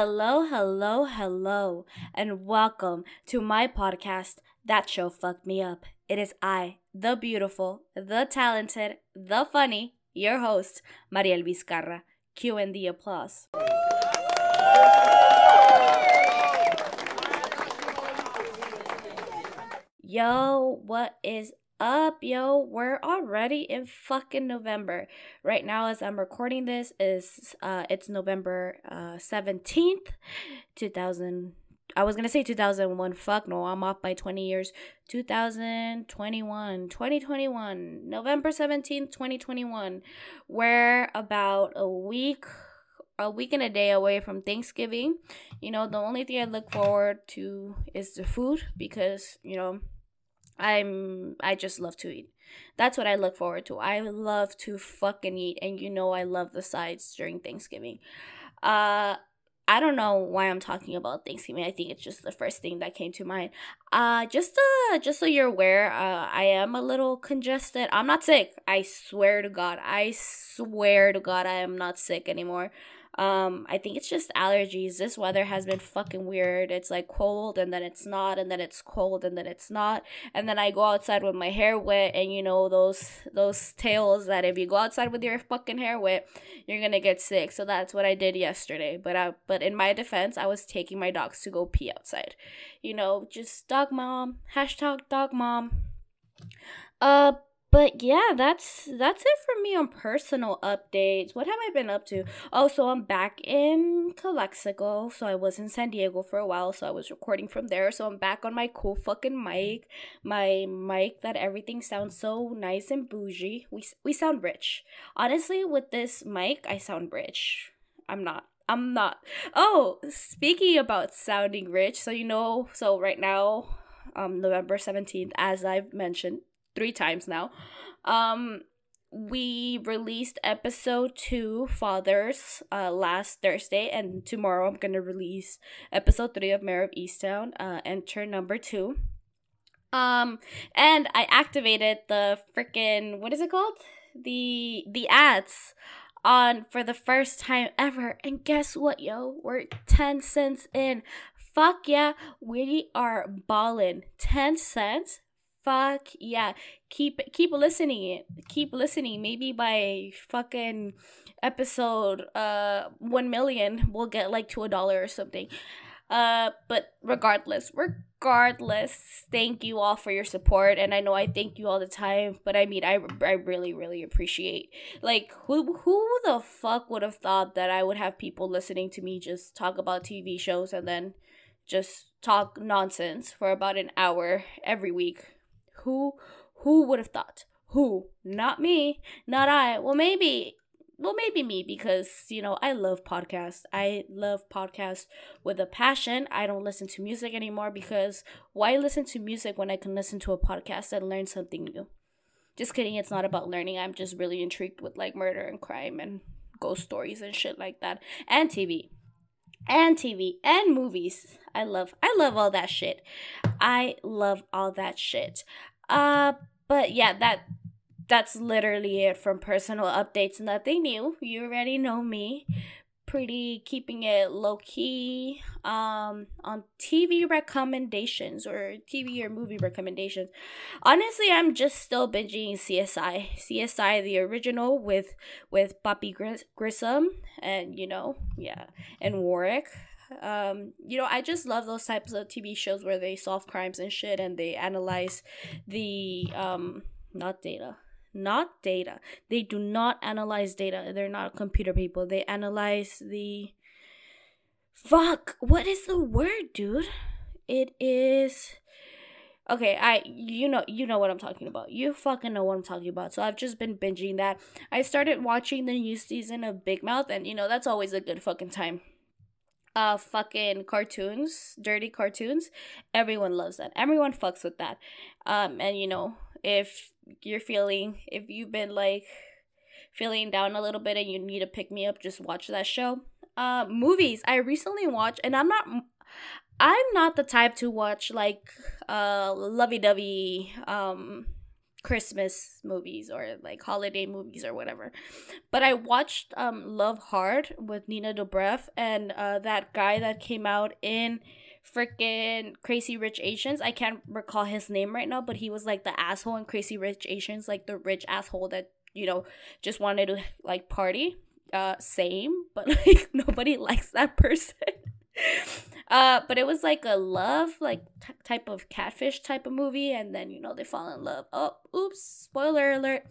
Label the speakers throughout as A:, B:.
A: Hello, hello, hello, and welcome to my podcast, That Show Fucked Me Up. It is I, the beautiful, the talented, the funny, your host, Mariel Vizcarra. Cue in the applause. Yo, what is up, yo? We're already in fucking November. Right now, as I'm recording this, is uh, it's November uh seventeenth, two thousand. I was gonna say 2001. Fuck no, I'm off by 20 years. 2021, 2021, November 17th, 2021. We're about a week, a week and a day away from Thanksgiving. You know, the only thing I look forward to is the food because, you know, I'm I just love to eat. That's what I look forward to. I love to fucking eat and you know I love the sides during Thanksgiving. Uh I don't know why I'm talking about Thanksgiving. I think it's just the first thing that came to mind. Uh just uh just so you're aware, uh I am a little congested. I'm not sick. I swear to God. I swear to God I am not sick anymore. Um, I think it's just allergies. This weather has been fucking weird. It's like cold and then it's not, and then it's cold and then it's not. And then I go outside with my hair wet, and you know those those tales that if you go outside with your fucking hair wet, you're gonna get sick. So that's what I did yesterday. But I, but in my defense, I was taking my dogs to go pee outside. You know, just dog mom. Hashtag dog mom. Uh, but yeah, that's that's it for me on personal updates. What have I been up to? Oh, so I'm back in Calexico. So I was in San Diego for a while, so I was recording from there. So I'm back on my cool fucking mic, my mic that everything sounds so nice and bougie. We we sound rich. Honestly, with this mic, I sound rich. I'm not. I'm not. Oh, speaking about sounding rich, so you know, so right now, um, November 17th, as I've mentioned, three times now. Um, we released episode two, Fathers, uh, last Thursday, and tomorrow I'm gonna release episode three of Mare of Easttown, uh, enter number two. Um, and I activated the freaking what is it called? The the ads on for the first time ever. And guess what, yo? We're 10 cents in. Fuck yeah, we are balling. 10 cents fuck? Yeah keep keep listening. Keep listening. Maybe by fucking episode uh 1 million we'll get like to a dollar or something. Uh but regardless regardless thank you all for your support and i know i thank you all the time but i mean i, I really really appreciate like who who the fuck would have thought that i would have people listening to me just talk about tv shows and then just talk nonsense for about an hour every week who who would have thought? Who? Not me. Not I. Well, maybe well maybe me because you know i love podcasts. I love podcasts with a passion. I don't listen to music anymore because why listen to music when i can listen to a podcast and learn something new? Just kidding. It's not about learning. I'm just really intrigued with like murder and crime and ghost stories and shit like that. And tv and tv and movies. I love i love all that shit. I love all that shit uh, but yeah, that that's literally it from personal updates. Nothing new. You already know me. Pretty keeping it low key. Um, on TV recommendations or TV or movie recommendations. Honestly, I'm just still binging CSI. CSI the original with with Bobby Gris- Grissom and you know yeah and Warrick um you know i just love those types of tv shows where they solve crimes and shit and they analyze the um not data not data. They do not analyze data. They're not computer people. They analyze the fuck what is the word dude? It is okay i you know you know what i'm talking about. You fucking know what i'm talking about. So i've just been binging that. I started watching the new season of big mouth and you know that's always a good fucking time uh fucking cartoons, dirty cartoons. Everyone loves that. Everyone fucks with that. Um and you know, if you're feeling if you've been like feeling down a little bit and you need to pick me up, just watch that show. Uh movies. I recently watched and I'm not I'm not the type to watch like uh lovey-dovey um Christmas movies or like holiday movies or whatever. But I watched um Love Hard with Nina Dobrev and uh that guy that came out in freaking Crazy Rich Asians. I can't recall his name right now, but he was like the asshole in Crazy Rich Asians, like the rich asshole that, you know, just wanted to like party. Uh same, but like nobody likes that person. Uh but it was like a love like t- type of catfish type of movie and then you know they fall in love. Oh oops spoiler alert.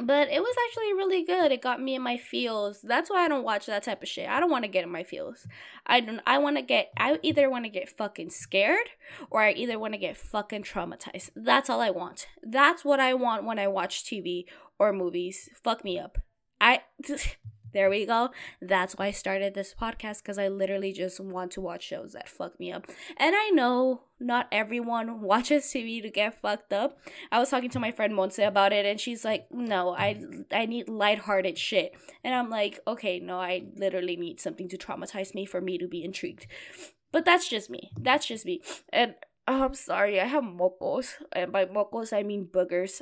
A: But it was actually really good. It got me in my feels. That's why i don't watch that type of shit. I don't want to get in my feels. I don't i want to get i either want to get fucking scared or i either want to get fucking traumatized. That's all i want. That's what i want when i watch tv or movies. Fuck me up. I there we go. That's why I started this podcast because I literally just want to watch shows that fuck me up. And I know not everyone watches TV to get fucked up. I was talking to my friend Monse about it and she's like, "No, I I need lighthearted shit." And I'm like, "Okay, no, I literally need something to traumatize me for me to be intrigued." But that's just me. That's just me. And oh, I'm sorry, I have mocos. And by mocos I mean boogers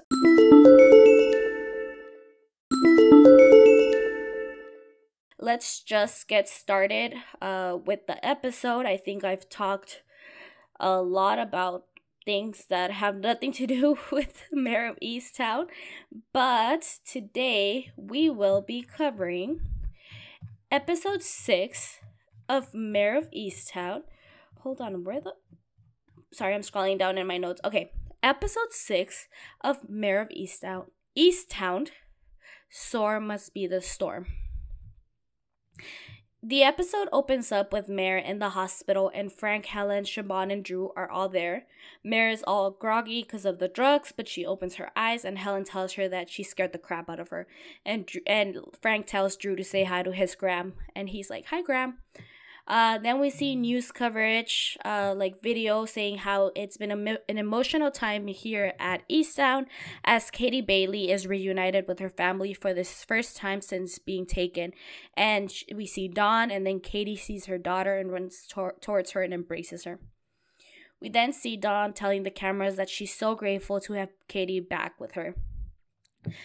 A: let's just get started uh, with the episode. I think I've talked a lot about things that have nothing to do with Mare of Easttown, but today we will be covering episode six of Mare of Easttown. Hold on, where the. Sorry, I'm scrolling down in my notes. Okay, episode six of Mare of Easttown. Easttown. Sore must be the storm. The episode opens up with Mare in the hospital, and Frank, Helen, Siobhan, and Drew are all there. Mare is all groggy because of the drugs, but she opens her eyes, and Helen tells her that she scared the crap out of her. And and Frank tells Drew to say hi to his gram, and he's like, "Hi, gram." Uh, then we see news coverage, uh, like video saying how it's been a, an emotional time here at Easttown as Katie Bailey is reunited with her family for the first time since being taken. And we see Dawn, and then Katie sees her daughter and runs tor- towards her and embraces her. We then see Dawn telling the cameras that she's so grateful to have Katie back with her.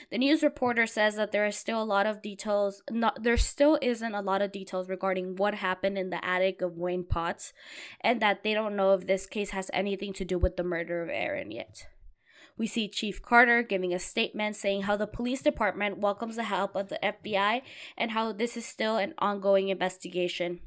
A: The news reporter says that there is still a lot of details. Not there still isn't a lot of details regarding what happened in the attic of Wayne Potts, and that they don't know if this case has anything to do with the murder of Erin yet. We see Chief Carter giving a statement saying how the police department welcomes the help of the FBI and how this is still an ongoing investigation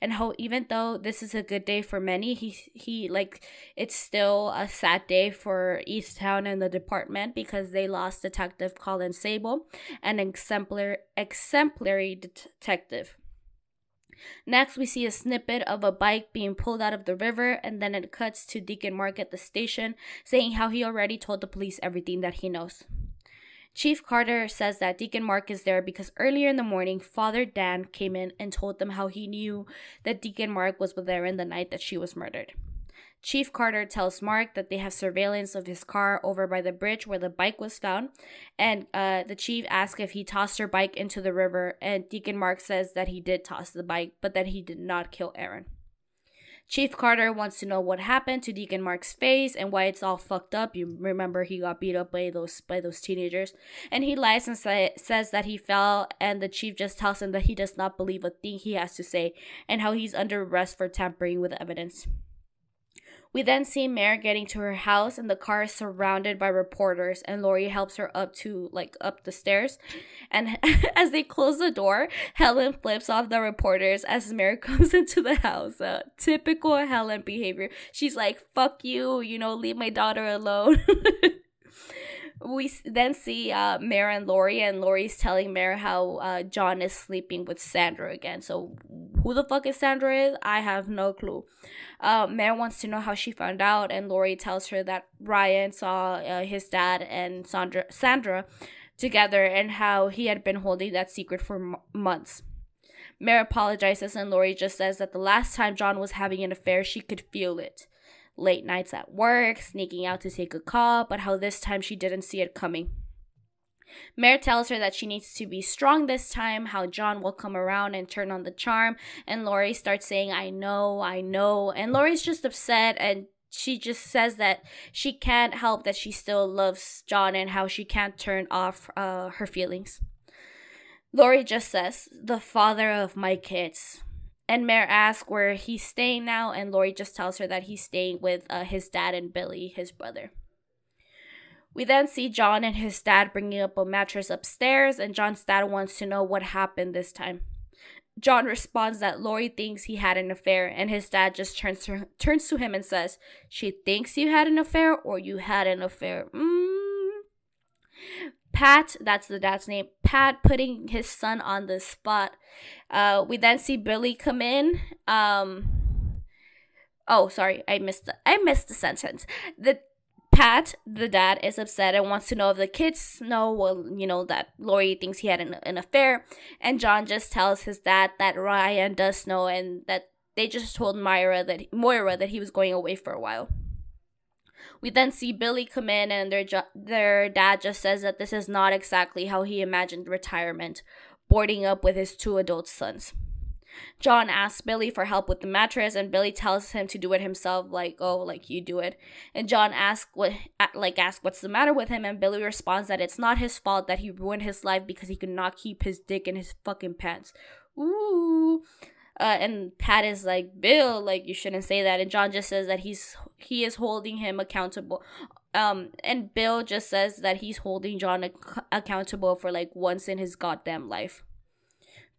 A: and how even though this is a good day for many he he like it's still a sad day for easttown and the department because they lost detective colin zabel an exemplar exemplary detective Next, we see a snippet of a bike being pulled out of the river, and then it cuts to Deacon Mark at the station saying how he already told the police everything that he knows. Chief Carter says that Deacon Mark is there because earlier in the morning, Father Dan came in and told them how he knew that Deacon Mark was there in the night that she was murdered. Chief Carter tells Mark that they have surveillance of his car over by the bridge where the bike was found, and uh, the chief asks if he tossed her bike into the river, and Deacon Mark says that he did toss the bike, but that he did not kill Erin. Chief Carter wants to know what happened to Deacon Mark's face and why it's all fucked up. You remember he got beat up by those by those teenagers, and he lies and say, says that he fell. And the chief just tells him that he does not believe a thing he has to say, and how he's under arrest for tampering with evidence. We then see Mare getting to her house and the car is surrounded by reporters and Lori helps her up to like up the stairs. And as they close the door, Helen flips off the reporters as Mare comes into the house. Uh, typical Helen behavior. She's like, fuck you, you know, leave my daughter alone. we then see uh, Mare and Lori, and Lori's telling Mare how uh, John is sleeping with Sandra again. So, who the fuck is Sandra is? I have no clue. Uh, Mare wants to know how she found out, and Lori tells her that Ryan saw uh, his dad and Sandra, Sandra together and how he had been holding that secret for m- months. Mare apologizes, and Lori just says that the last time John was having an affair, she could feel it late nights at work, sneaking out to take a call, but how this time she didn't see it coming. Mare tells her that she needs to be strong this time, how John will come around and turn on the charm, and Lori starts saying, I know, I know, and Lori's just upset and she just says that she can't help that she still loves John and how she can't turn off uh, her feelings. Lori just says, the father of my kids. And Mare asks where he's staying now, and Lori just tells her that he's staying with uh, his dad and Billy, his brother. We then see John and his dad bringing up a mattress upstairs, and John's dad wants to know what happened this time. John responds that Lori thinks he had an affair, and his dad just turns to, turns to him and says, She thinks you had an affair, or you had an affair. Mm. Pat, that's the dad's name, Pat putting his son on the spot. Uh, we then see Billy come in. Um, oh, sorry, I missed the, I missed the sentence. The Pat, the dad, is upset and wants to know if the kids know, well, you know, that Lori thinks he had an, an affair. And John just tells his dad that Ryan does know and that they just told Myra that Moira that he was going away for a while. We then see Billy come in, and their jo- their dad just says that this is not exactly how he imagined retirement, boarding up with his two adult sons. John asks Billy for help with the mattress, and Billy tells him to do it himself, like, oh, like you do it. And John asks what, like, asks what's the matter with him, and Billy responds that it's not his fault that he ruined his life because he could not keep his dick in his fucking pants. Ooh. Uh, and Pat is like, Bill, like you shouldn't say that. And John just says that he's he is holding him accountable. Um, and Bill just says that he's holding John ac- accountable for like once in his goddamn life.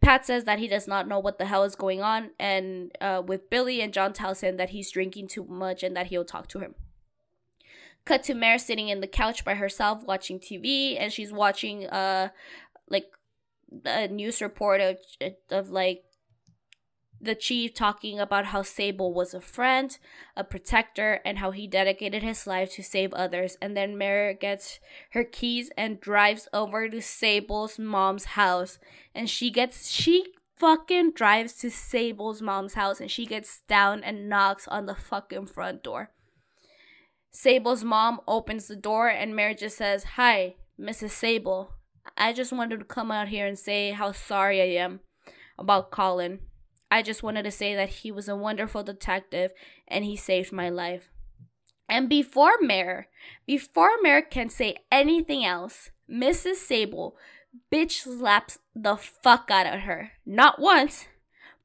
A: Pat says that he does not know what the hell is going on, and uh, with Billy and John tells him that he's drinking too much and that he'll talk to him. Cut to Mare sitting in the couch by herself watching TV, and she's watching uh like a news report of of like the chief talking about how Zabel was a friend, a protector, and how he dedicated his life to save others. And then Mare gets her keys and drives over to Zabel's mom's house. And she gets, she fucking drives to Zabel's mom's house and she gets down and knocks on the fucking front door. Zabel's mom opens the door and Mare just says, Hi, Mrs. Zabel. I just wanted to come out here and say how sorry I am about Colin. I just wanted to say that he was a wonderful detective and he saved my life. And before Mare, before Mare can say anything else, Mrs. Zabel bitch slaps the fuck out of her. Not once,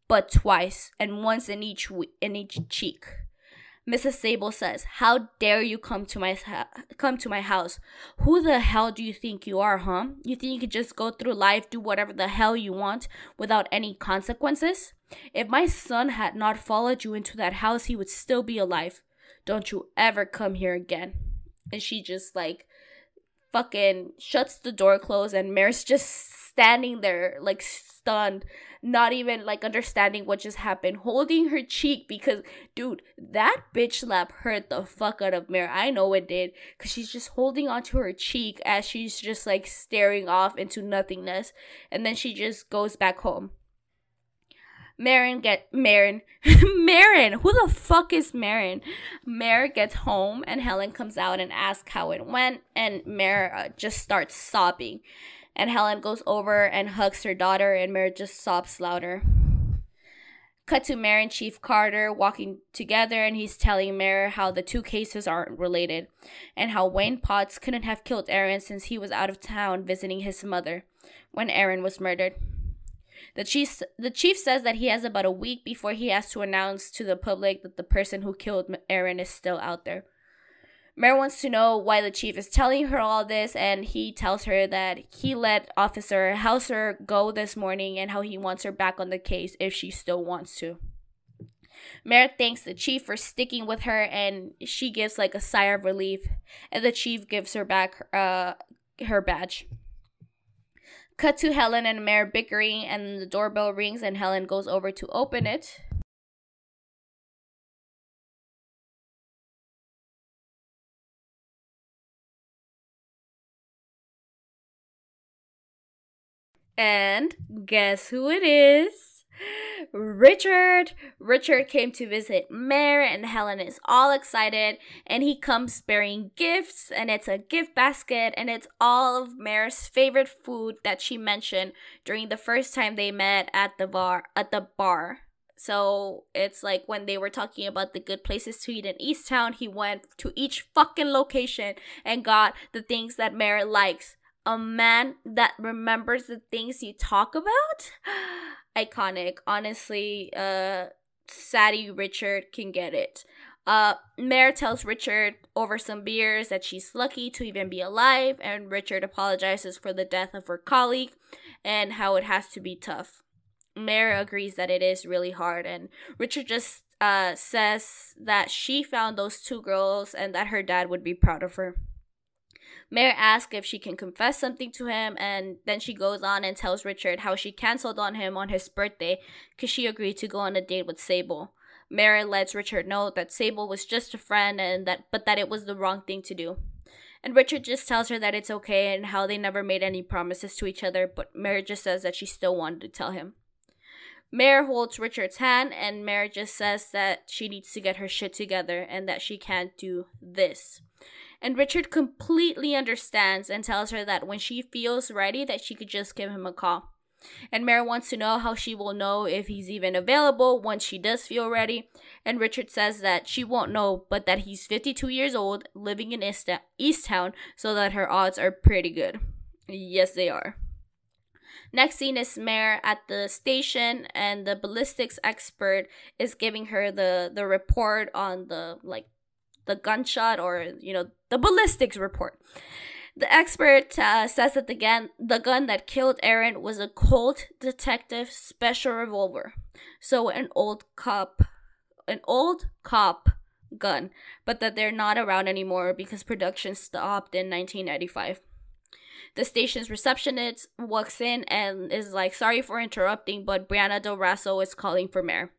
A: but twice, and once in each in each cheek. Mrs. Zabel says, "How dare you come to my come to my house? Who the hell do you think you are, huh? You think you could just go through life, do whatever the hell you want without any consequences? If my son had not followed you into that house, he would still be alive. Don't you ever come here again." And she just like fucking shuts the door closed and Mare's just standing there like stunned not even like understanding what just happened, holding her cheek because, dude, that bitch slap hurt the fuck out of Mare. I know it did because she's just holding onto her cheek as she's just like staring off into nothingness, and then she just goes back home. Marin get Marin Marin who the fuck is Marin Mare gets home and Helen comes out and asks how it went and Mare uh, just starts sobbing and Helen goes over and hugs her daughter, and Mare just sobs louder. Cut to Mare and Chief Carter walking together, and he's telling Mare how the two cases aren't related, and how Wayne Potts couldn't have killed Erin since he was out of town visiting his mother when Erin was murdered. The chief, the chief says that he has about a week before he has to announce to the public that the person who killed Erin is still out there. Mare wants to know why the chief is telling her all this, and he tells her that he let Officer Hauser go this morning and how he wants her back on the case if she still wants to. Mare thanks the chief for sticking with her, and she gives like a sigh of relief, and the chief gives her back uh, her badge. Cut to Helen and Mare bickering, and the doorbell rings, and Helen goes over to open it. And guess who it is? Richard. Richard came to visit Mare, and Helen is all excited. And he comes bearing gifts, and it's a gift basket, and it's all of Mare's favorite food that she mentioned during the first time they met at the bar. At the bar, So it's like when they were talking about the good places to eat in Easttown, he went to each fucking location and got the things that Merritt likes. A man that remembers the things you talk about? Iconic. Honestly, uh Sadie Richard can get it. Uh, Mare tells Richard over some beers that she's lucky to even be alive, and Richard apologizes for the death of her colleague and how it has to be tough. Mare agrees that it is really hard, and Richard just uh, says that she found those two girls and that her dad would be proud of her. Mare asks if she can confess something to him, and then she goes on and tells Richard how she canceled on him on his birthday because she agreed to go on a date with Zabel. Mare lets Richard know that Zabel was just a friend and that but that it was the wrong thing to do. And Richard just tells her that it's okay and how they never made any promises to each other, but Mare just says that she still wanted to tell him. Mare holds Richard's hand, and Mare just says that she needs to get her shit together and that she can't do this. And Richard completely understands and tells her that when she feels ready, that she could just give him a call. And Mare wants to know how she will know if he's even available once she does feel ready. And Richard says that she won't know, but that he's 52 years old, living in East Easttown, so that her odds are pretty good. Yes, they are. Next scene is Mare at the station, and the ballistics expert is giving her the the report on the like the gunshot or you know the ballistics report. The expert uh, says that the gun, the gun that killed Erin was a Colt Detective Special Revolver, so an old cop, an old cop gun, but that they're not around anymore because production stopped in 1995 the station's receptionist walks in and is like, sorry for interrupting, but Brianna Del is calling for Mare.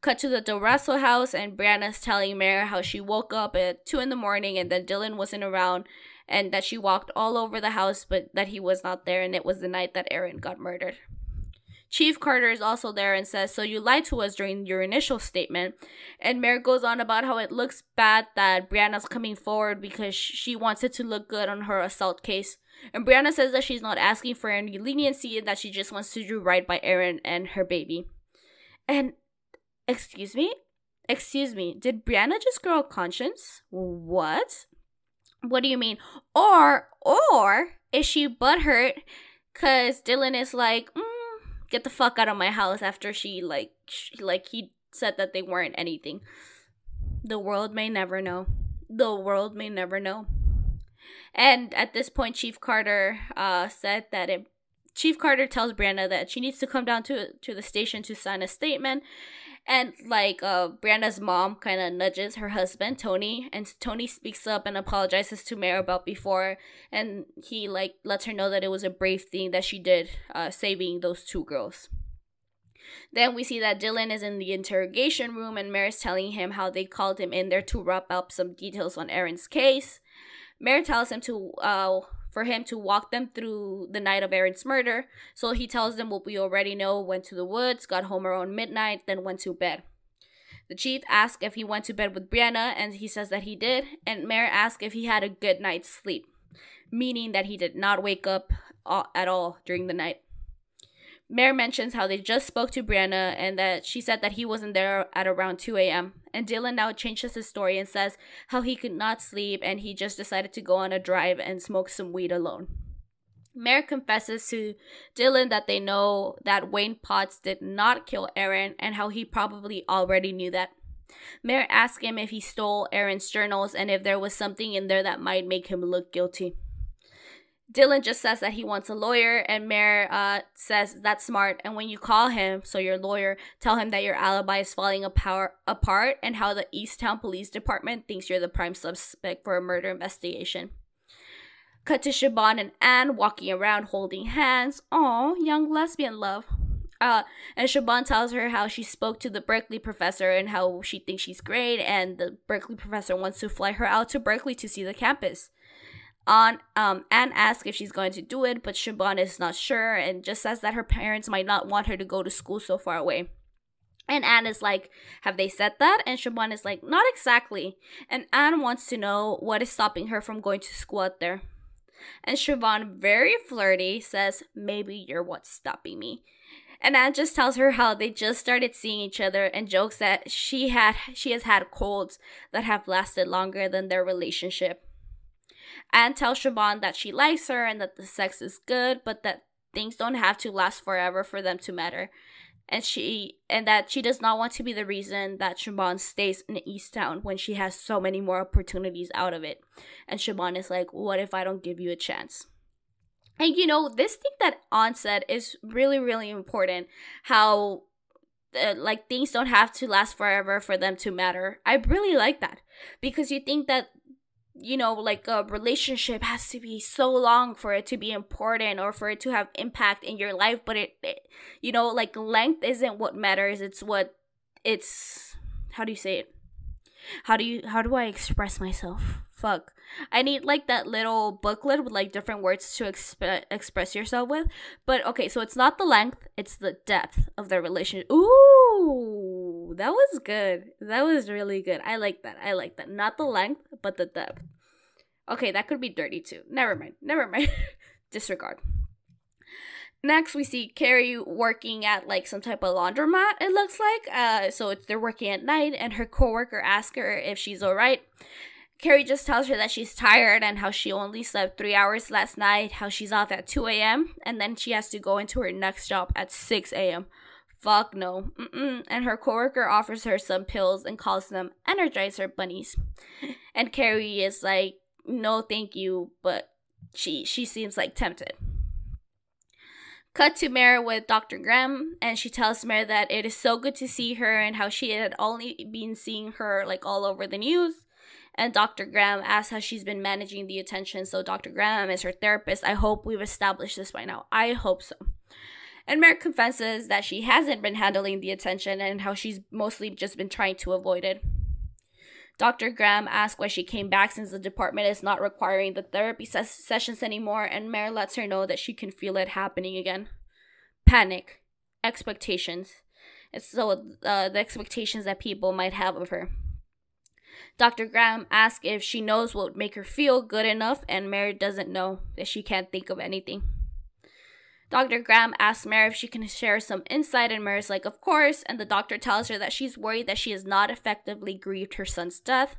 A: Cut to the Del house, and Brianna's telling Mare how she woke up at 2 in the morning and that Dylan wasn't around and that she walked all over the house but that he was not there and it was the night that Erin got murdered. Chief Carter is also there and says, So you lied to us during your initial statement. And Mare goes on about how it looks bad that Brianna's coming forward because she wants it to look good on her assault case. And Brianna says that she's not asking for any leniency and that she just wants to do right by Erin and her baby. And, excuse me? Excuse me, did Brianna just grow a conscience? What? What do you mean? Or, or, is she butthurt because Dylan is like, mm, get the fuck out of my house after she, like, like, he said that they weren't anything. The world may never know. The world may never know. And at this point, Chief Carter uh, said that it, Chief Carter tells Brianna that she needs to come down to to the station to sign a statement. And like uh, Brianna's mom kind of nudges her husband Tony, and Tony speaks up and apologizes to about before, and he like lets her know that it was a brave thing that she did, uh, saving those two girls. Then we see that Dylan is in the interrogation room and Mare's telling him how they called him in there to wrap up some details on Erin's case. Mary tells him to uh for him to walk them through the night of Erin's murder. So he tells them what we already know went to the woods, got home around midnight, then went to bed. The chief asks if he went to bed with Brianna, and he says that he did. And Mare asks if he had a good night's sleep, meaning that he did not wake up at all during the night. Mare mentions how they just spoke to Brianna and that she said that he wasn't there at around 2 a.m. And Dylan now changes his story and says how he could not sleep and he just decided to go on a drive and smoke some weed alone. Mare confesses to Dylan that they know that Wayne Potts did not kill Erin and how he probably already knew that. Mare asks him if he stole Erin's journals and if there was something in there that might make him look guilty. Dylan just says that he wants a lawyer, and Mare uh, says that's smart. And when you call him, so your lawyer, tell him that your alibi is falling apart, and how the Easttown Police Department thinks you're the prime suspect for a murder investigation. Cut to Siobhan and Anne walking around holding hands. Aw, young lesbian love. Uh, and Siobhan tells her how she spoke to the Berkeley professor and how she thinks she's great, and the Berkeley professor wants to fly her out to Berkeley to see the campus. On um, asks if she's going to do it, but Siobhan is not sure and just says that her parents might not want her to go to school so far away. And Anne is like, Have they said that? And Siobhan is like, Not exactly. And Anne wants to know what is stopping her from going to school out there. And Siobhan, very flirty, says, Maybe you're what's stopping me. And Anne just tells her how they just started seeing each other and jokes that she had she has had colds that have lasted longer than their relationship. Anne tells Siobhan that she likes her and that the sex is good, but that things don't have to last forever for them to matter. And she and that she does not want to be the reason that Siobhan stays in Easttown when she has so many more opportunities out of it. And Siobhan is like, What if I don't give you a chance? And you know, this thing that Anne said is really, really important. How uh, like things don't have to last forever for them to matter. I really like that because you think that you know, like a relationship has to be so long for it to be important or for it to have impact in your life, but it, it you know, like length isn't what matters. It's what it's how do you say it? How do you how do I express myself? Fuck. I need like that little booklet with like different words to exp- express yourself with. But okay, so it's not the length, it's the depth of the relationship. Ooh, that was good. That was really good. I like that. I like that. Not the length, but the depth. Okay, that could be dirty too. Never mind. Never mind. Disregard. Next, we see Carrie working at like some type of laundromat. It looks like. Uh, so it's they're working at night, and her coworker asks her if she's all right. Carrie just tells her that she's tired and how she only slept three hours last night, how she's off at 2 a.m., and then she has to go into her next job at 6 a.m. Fuck no. Mm-mm. And her coworker offers her some pills and calls them Energizer bunnies. And Carrie is like, no, thank you, but she she seems like tempted. Cut to Mare with Dr. Graham, and she tells Mare that it is so good to see her and how she had only been seeing her like all over the news. And Dr. Graham asks how she's been managing the attention. So Dr. Graham is her therapist. I hope we've established this by now. I hope so. And Mare confesses that she hasn't been handling the attention and how she's mostly just been trying to avoid it. Dr. Graham asks why she came back since the department is not requiring the therapy ses- sessions anymore, and Mare lets her know that she can feel it happening again. Panic, expectations. It's so uh, the expectations that people might have of her. Dr. Graham asks if she knows what would make her feel good enough, and Mare doesn't know that she can't think of anything. Dr. Graham asks Mare if she can share some insight, and Mare's like, Of course. And the doctor tells her that she's worried that she has not effectively grieved her son's death,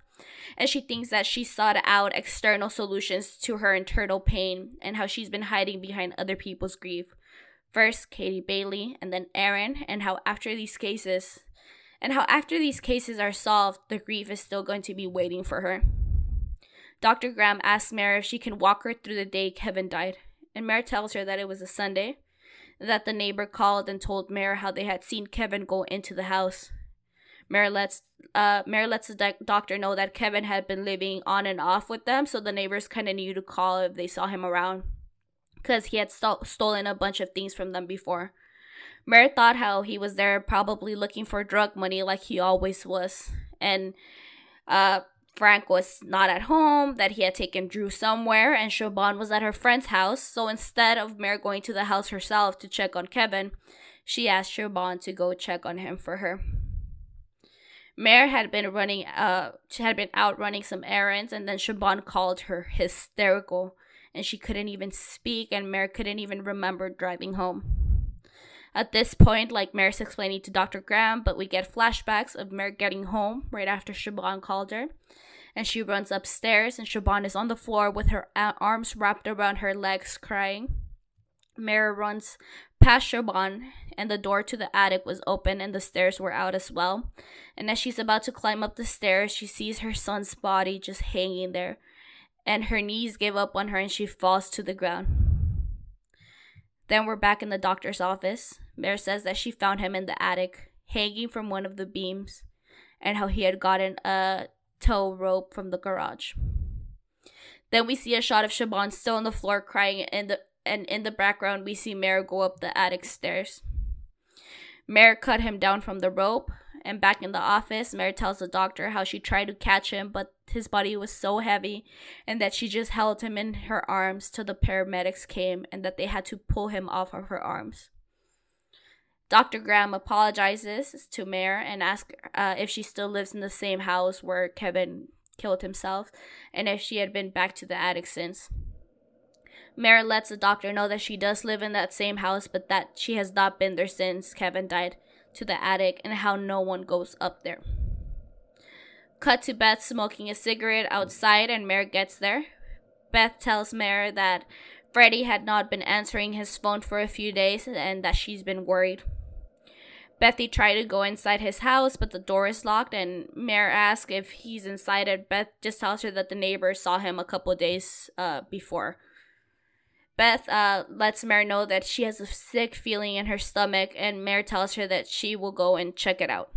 A: and she thinks that she sought out external solutions to her internal pain and how she's been hiding behind other people's grief. First, Katie Bailey, and then Erin, and how after these cases, and how after these cases are solved, the grief is still going to be waiting for her. Dr. Graham asks Mare if she can walk her through the day Kevin died, and Mare tells her that it was a Sunday, that the neighbor called and told Mare how they had seen Kevin go into the house. Mare lets uh Mare lets the doctor know that Kevin had been living on and off with them, so the neighbors kind of knew to call if they saw him around, because he had st- stolen a bunch of things from them before. Mare thought how he was there probably looking for drug money like he always was, and uh Frank was not at home, that he had taken Drew somewhere, and Siobhan was at her friend's house. So instead of Mare going to the house herself to check on Kevin, she asked Siobhan to go check on him for her. Mare had been running uh she had been out running some errands and then Siobhan called her hysterical and she couldn't even speak and Mare couldn't even remember driving home. At this point, like Mare's explaining to Dr. Graham, but we get flashbacks of Mare getting home right after Siobhan called her. And she runs upstairs, and Siobhan is on the floor with her arms wrapped around her legs, crying. Mare runs past Siobhan, and the door to the attic was open, and the stairs were out as well. And as she's about to climb up the stairs, she sees her son's body just hanging there, and her knees give up on her, and she falls to the ground. Then we're back in the doctor's office. Mare says that she found him in the attic, hanging from one of the beams, and how he had gotten a tow rope from the garage. Then we see a shot of Siobhan still on the floor crying, and the and in the background we see Mare go up the attic stairs. Mare cut him down from the rope, and back in the office, Mare tells the doctor how she tried to catch him, but his body was so heavy, and that she just held him in her arms till the paramedics came, and that they had to pull him off of her arms. Dr. Graham apologizes to Mare and asks uh, if she still lives in the same house where Kevin killed himself, and if she had been back to the attic since. Mare lets the doctor know that she does live in that same house, but that she has not been there since Kevin died, to the attic, and how no one goes up there. Cut to Beth smoking a cigarette outside, and Mare gets there. Beth tells Mare that Freddie had not been answering his phone for a few days and that she's been worried. Bethy tried to go inside his house, but the door is locked, and Mare asks if he's inside, and Beth just tells her that the neighbor saw him a couple days uh, before. Beth uh, lets Mare know that she has a sick feeling in her stomach, and Mare tells her that she will go and check it out.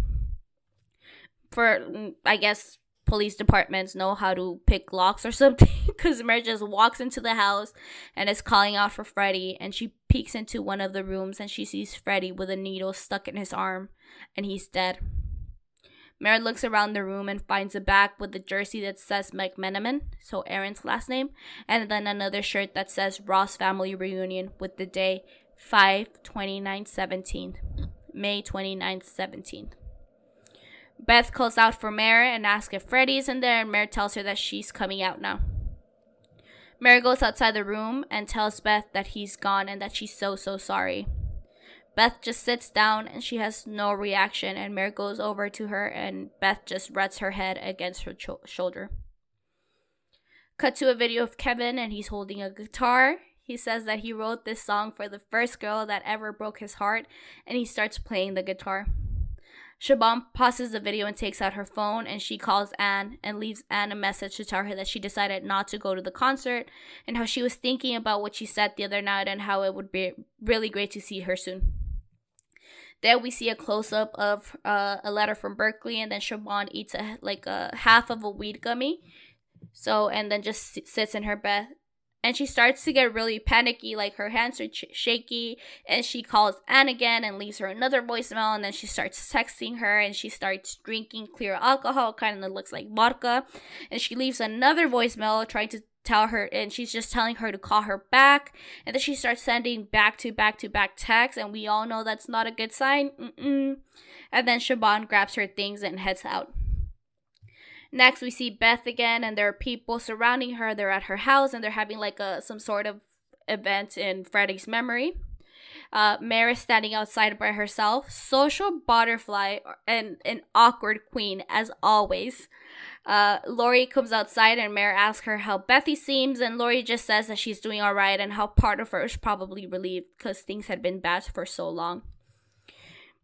A: For, mm, I guess, police departments know how to pick locks or something because Mare just walks into the house and is calling out for Freddie and she peeks into one of the rooms and she sees Freddie with a needle stuck in his arm and he's dead. Mare looks around the room and finds a bag with a jersey that says McMenamin, so Erin's last name, and then another shirt that says Ross Family Reunion with the day 5 29 17. May 29th, 17th. Beth calls out for Mare and asks if Freddie's in there, and Mare tells her that she's coming out now. Mare goes outside the room and tells Beth that he's gone and that she's so, so sorry. Beth just sits down and she has no reaction, and Mare goes over to her, and Beth just rests her head against her cho- shoulder. Cut to a video of Kevin, and he's holding a guitar. He says that he wrote this song for the first girl that ever broke his heart, and he starts playing the guitar. Siobhan pauses the video and takes out her phone and she calls Anne and leaves Anne a message to tell her that she decided not to go to the concert and how she was thinking about what she said the other night and how it would be really great to see her soon. Then we see a close up of uh, a letter from Berkeley and then Siobhan eats a, like a half of a weed gummy. So and then just sits in her bed and she starts to get really panicky like her hands are ch- shaky and she calls anne again and leaves her another voicemail and then she starts texting her and she starts drinking clear alcohol kind of looks like vodka and she leaves another voicemail trying to tell her and she's just telling her to call her back and then she starts sending back to back to back texts and we all know that's not a good sign Mm-mm. and then Siobhan grabs her things and heads out Next, we see Beth again, and there are people surrounding her. They're at her house, and they're having like a some sort of event in Freddy's memory. Uh, is standing outside by herself. Social butterfly and an awkward queen, as always. Uh, Lori comes outside and Mare asks her how Bethy seems, and Lori just says that she's doing alright and how part of her is probably relieved because things had been bad for so long.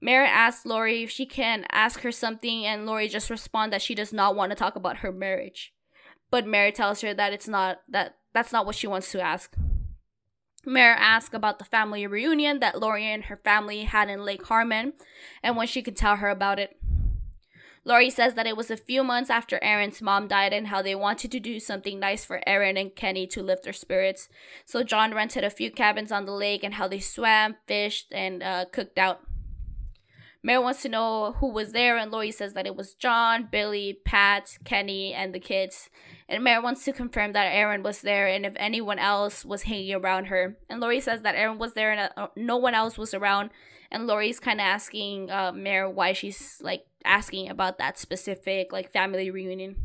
A: Mare asks Lori if she can ask her something, and Lori just responds that she does not want to talk about her marriage. But Mare tells her that it's not that that's not what she wants to ask. Mare asks about the family reunion that Lori and her family had in Lake Harmon and when she could tell her about it. Lori says that it was a few months after Erin's mom died and how they wanted to do something nice for Erin and Kenny to lift their spirits. So John rented a few cabins on the lake and how they swam, fished, and uh, cooked out. Mare wants to know who was there, and Lori says that it was John, Billy, Pat, Kenny, and the kids. And Mare wants to confirm that Erin was there and if anyone else was hanging around her. And Lori says that Erin was there and uh, no one else was around. And Lori's kind of asking uh, Mare why she's like asking about that specific like family reunion.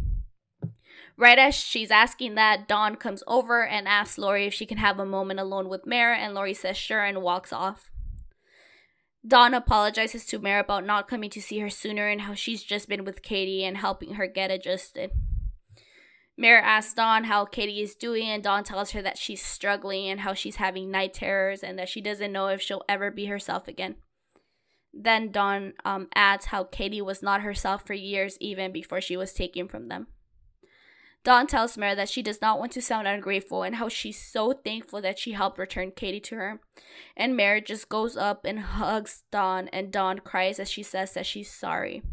A: Right as she's asking that, Dawn comes over and asks Lori if she can have a moment alone with Mare, and Lori says sure and walks off. Dawn apologizes to Mare about not coming to see her sooner and how she's just been with Katie and helping her get adjusted. Mare asks Dawn how Katie is doing, and Dawn tells her that she's struggling and how she's having night terrors and that she doesn't know if she'll ever be herself again. Then Dawn um, adds how Katie was not herself for years, even before she was taken from them. Dawn tells Mare that she does not want to sound ungrateful and how she's so thankful that she helped return Katie to her. And Mare just goes up and hugs Dawn, and Dawn cries as she says that she's sorry.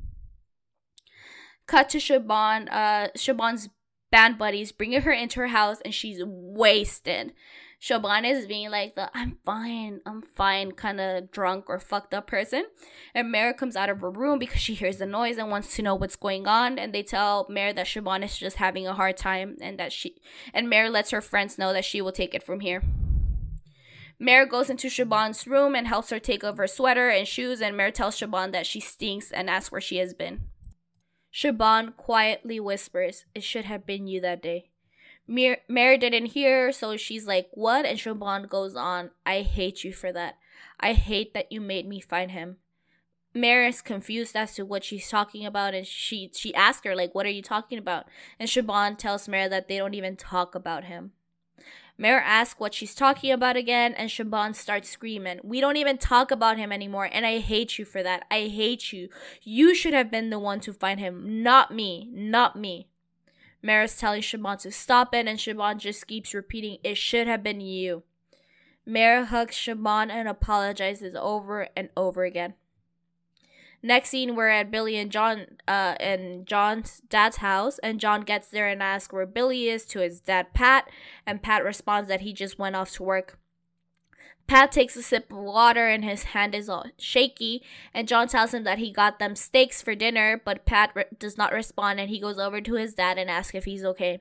A: Cut to Siobhan. Uh, band buddies bringing her into her house, and she's wasted. Siobhan is being like the I'm fine, I'm fine kind of drunk or fucked up person. And Mare comes out of her room because she hears the noise and wants to know what's going on. And they tell Mare that Siobhan is just having a hard time and that she and Mare lets her friends know that she will take it from here. Mare goes into Siobhan's room and helps her take off her sweater and shoes, and Mare tells Siobhan that she stinks and asks where she has been. Siobhan quietly whispers, It should have been you that day. Mare, Mare didn't hear, so she's like, What? And Siobhan goes on, I hate you for that. I hate that you made me find him. Mare is confused as to what she's talking about, and she she asks her like, "What are you talking about?" And Siobhan tells Mare that they don't even talk about him. Mare asks what she's talking about again, and Siobhan starts screaming, We don't even talk about him anymore, and I hate you for that. I hate you. You should have been the one to find him, not me, not me. Mare is telling Siobhan to stop it, and Siobhan just keeps repeating, It should have been you. Mare hugs Siobhan and apologizes over and over again. Next scene, we're at Billy and John, uh, and John's dad's house, and John gets there and asks where Billy is to his dad, Pat, and Pat responds that he just went off to work. Pat takes a sip of water and his hand is all shaky, and John tells him that he got them steaks for dinner, but Pat re- does not respond and he goes over to his dad and asks if he's okay.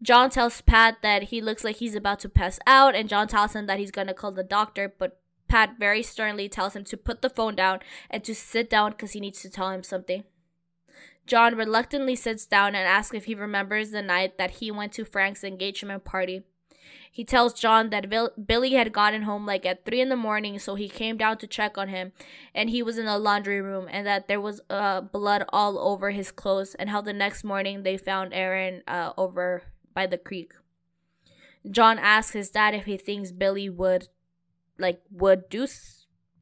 A: John tells Pat that he looks like he's about to pass out, and John tells him that he's gonna call the doctor, but Pat very sternly tells him to put the phone down and to sit down because he needs to tell him something. John reluctantly sits down and asks if he remembers the night that he went to Frank's engagement party. He tells John that Bill- Billy had gotten home like at 3 in the morning, so he came down to check on him, and he was in the laundry room, and that there was uh, blood all over his clothes, and how the next morning they found Erin uh, over by the creek. John asks his dad if he thinks Billy would like would do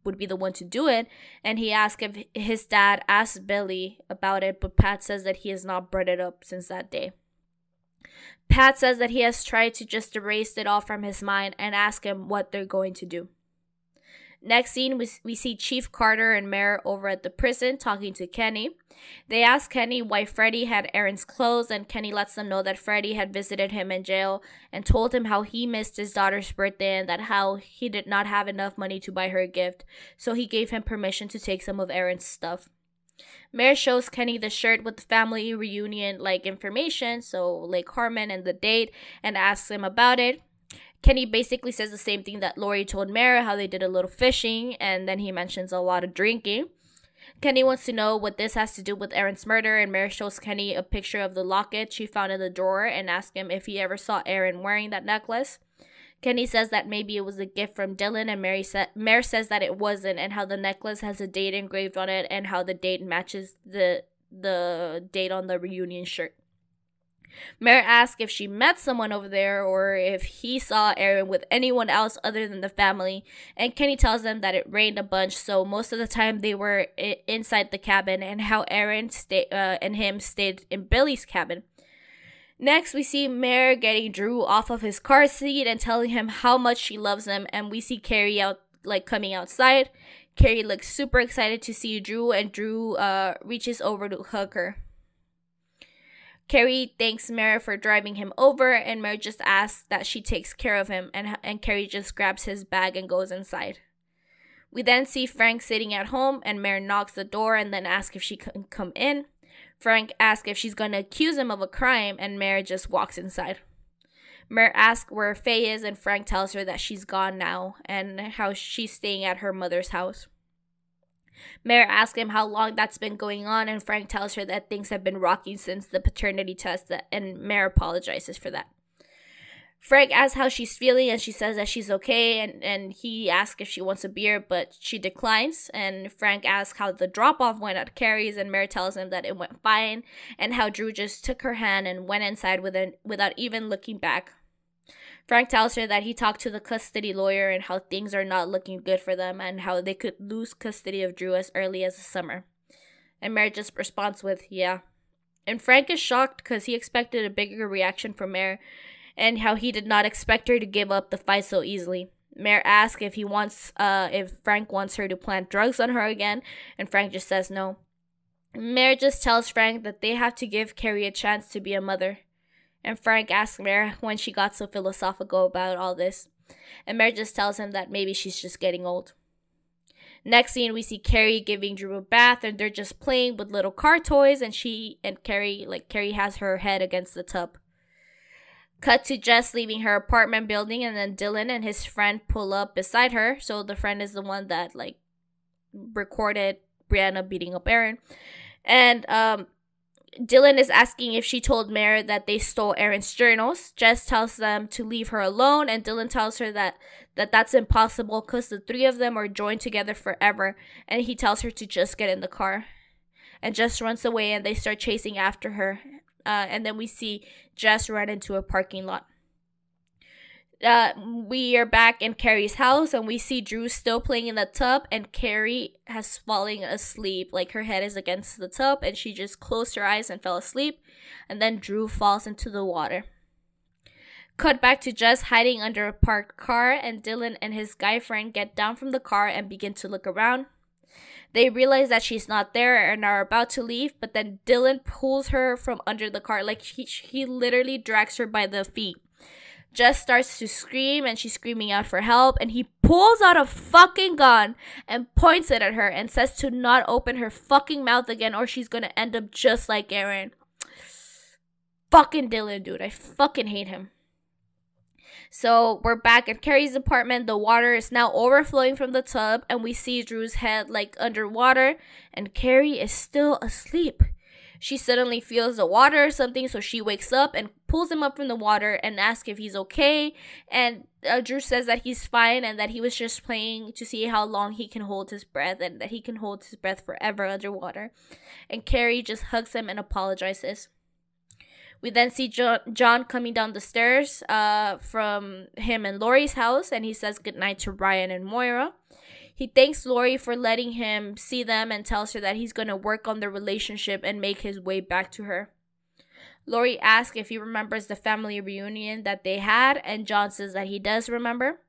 A: would be the one to do it and he asked if his dad asked billy about it but pat says that he has not brought it up since that day pat says that he has tried to just erase it all from his mind and ask him what they're going to do Next scene, we, we see Chief Carter and Mare over at the prison talking to Kenny. They ask Kenny why Freddie had Erin's clothes, and Kenny lets them know that Freddie had visited him in jail and told him how he missed his daughter's birthday and that how he did not have enough money to buy her a gift, so he gave him permission to take some of Erin's stuff. Mare shows Kenny the shirt with the family reunion like information, so like Harmon and the date, and asks him about it. Kenny basically says the same thing that Lori told Mara, how they did a little fishing, and then he mentions a lot of drinking. Kenny wants to know what this has to do with Erin's murder, and Mary shows Kenny a picture of the locket she found in the drawer and asks him if he ever saw Erin wearing that necklace. Kenny says that maybe it was a gift from Dylan, and Mary sa- Mare says that it wasn't, and how the necklace has a date engraved on it, and how the date matches the the date on the reunion shirt. Mare asks if she met someone over there or if he saw Erin with anyone else other than the family, and Kenny tells them that it rained a bunch, so most of the time they were I- inside the cabin, and how Erin stay- uh, and him stayed in Billy's cabin. Next, we see Mare getting Drew off of his car seat and telling him how much she loves him, and we see Carrie out like coming outside. Carrie looks super excited to see Drew, and Drew uh, reaches over to hug her. Carrie thanks Mare for driving him over, and Mare just asks that she takes care of him, and, and Carrie just grabs his bag and goes inside. We then see Frank sitting at home, and Mare knocks the door and then asks if she can come in. Frank asks if she's going to accuse him of a crime, and Mare just walks inside. Mare asks where Faye is, and Frank tells her that she's gone now and how she's staying at her mother's house. Mare asks him how long that's been going on, and Frank tells her that things have been rocky since the paternity test, and Mare apologizes for that. Frank asks how she's feeling, and she says that she's okay, and, and he asks if she wants a beer, but she declines. And Frank asks how the drop off went at Carrie's, and Mary tells him that it went fine, and how Drew just took her hand and went inside with it without even looking back. Frank tells her that he talked to the custody lawyer and how things are not looking good for them and how they could lose custody of Drew as early as the summer. And Mary just responds with, yeah. And Frank is shocked because he expected a bigger reaction from Mare and how he did not expect her to give up the fight so easily. Mare asks if he wants, uh, if Frank wants her to plant drugs on her again, and Frank just says no. Mare just tells Frank that they have to give Carrie a chance to be a mother and Frank asks Mare when she got so philosophical about all this. And Mare just tells him that maybe she's just getting old. Next scene, we see Carrie giving Drew a bath, and they're just playing with little car toys, and she and Carrie, like Carrie, has her head against the tub. Cut to Jess leaving her apartment building, and then Dylan and his friend pull up beside her. So the friend is the one that like recorded Brianna beating up Erin, and um, Dylan is asking if she told Mare that they stole Erin's journals. Jess tells them to leave her alone, and Dylan tells her that, that that's impossible because the three of them are joined together forever. And he tells her to just get in the car. And Jess runs away, and they start chasing after her. Uh, and then we see Jess run into a parking lot uh, we are back in Carrie's house and we see Drew still playing in the tub and Carrie has fallen asleep. Like her head is against the tub and she just closed her eyes and fell asleep. And then Drew falls into the water. Cut back to Jess hiding under a parked car and Dylan and his guy friend get down from the car and begin to look around. They realize that she's not there and are about to leave, but then Dylan pulls her from under the car. Like he, he literally drags her by the feet. Jess starts to scream and she's screaming out for help and he pulls out a fucking gun and points it at her and says to not open her fucking mouth again or she's gonna end up just like Erin. Fucking Dylan, dude. I fucking hate him. So we're back at Carrie's apartment. The water is now overflowing from the tub, and we see Drew's head like underwater, and Carrie is still asleep. She suddenly feels the water or something, so she wakes up and pulls him up from the water and asks if he's okay. And uh, Drew says that he's fine and that he was just playing to see how long he can hold his breath and that he can hold his breath forever underwater. And Carrie just hugs him and apologizes. We then see John, coming down the stairs uh, from him and Lori's house, and he says goodnight to Ryan and Moira. He thanks Lori for letting him see them and tells her that he's going to work on their relationship and make his way back to her. Lori asks if he remembers the family reunion that they had, and John says that he does remember.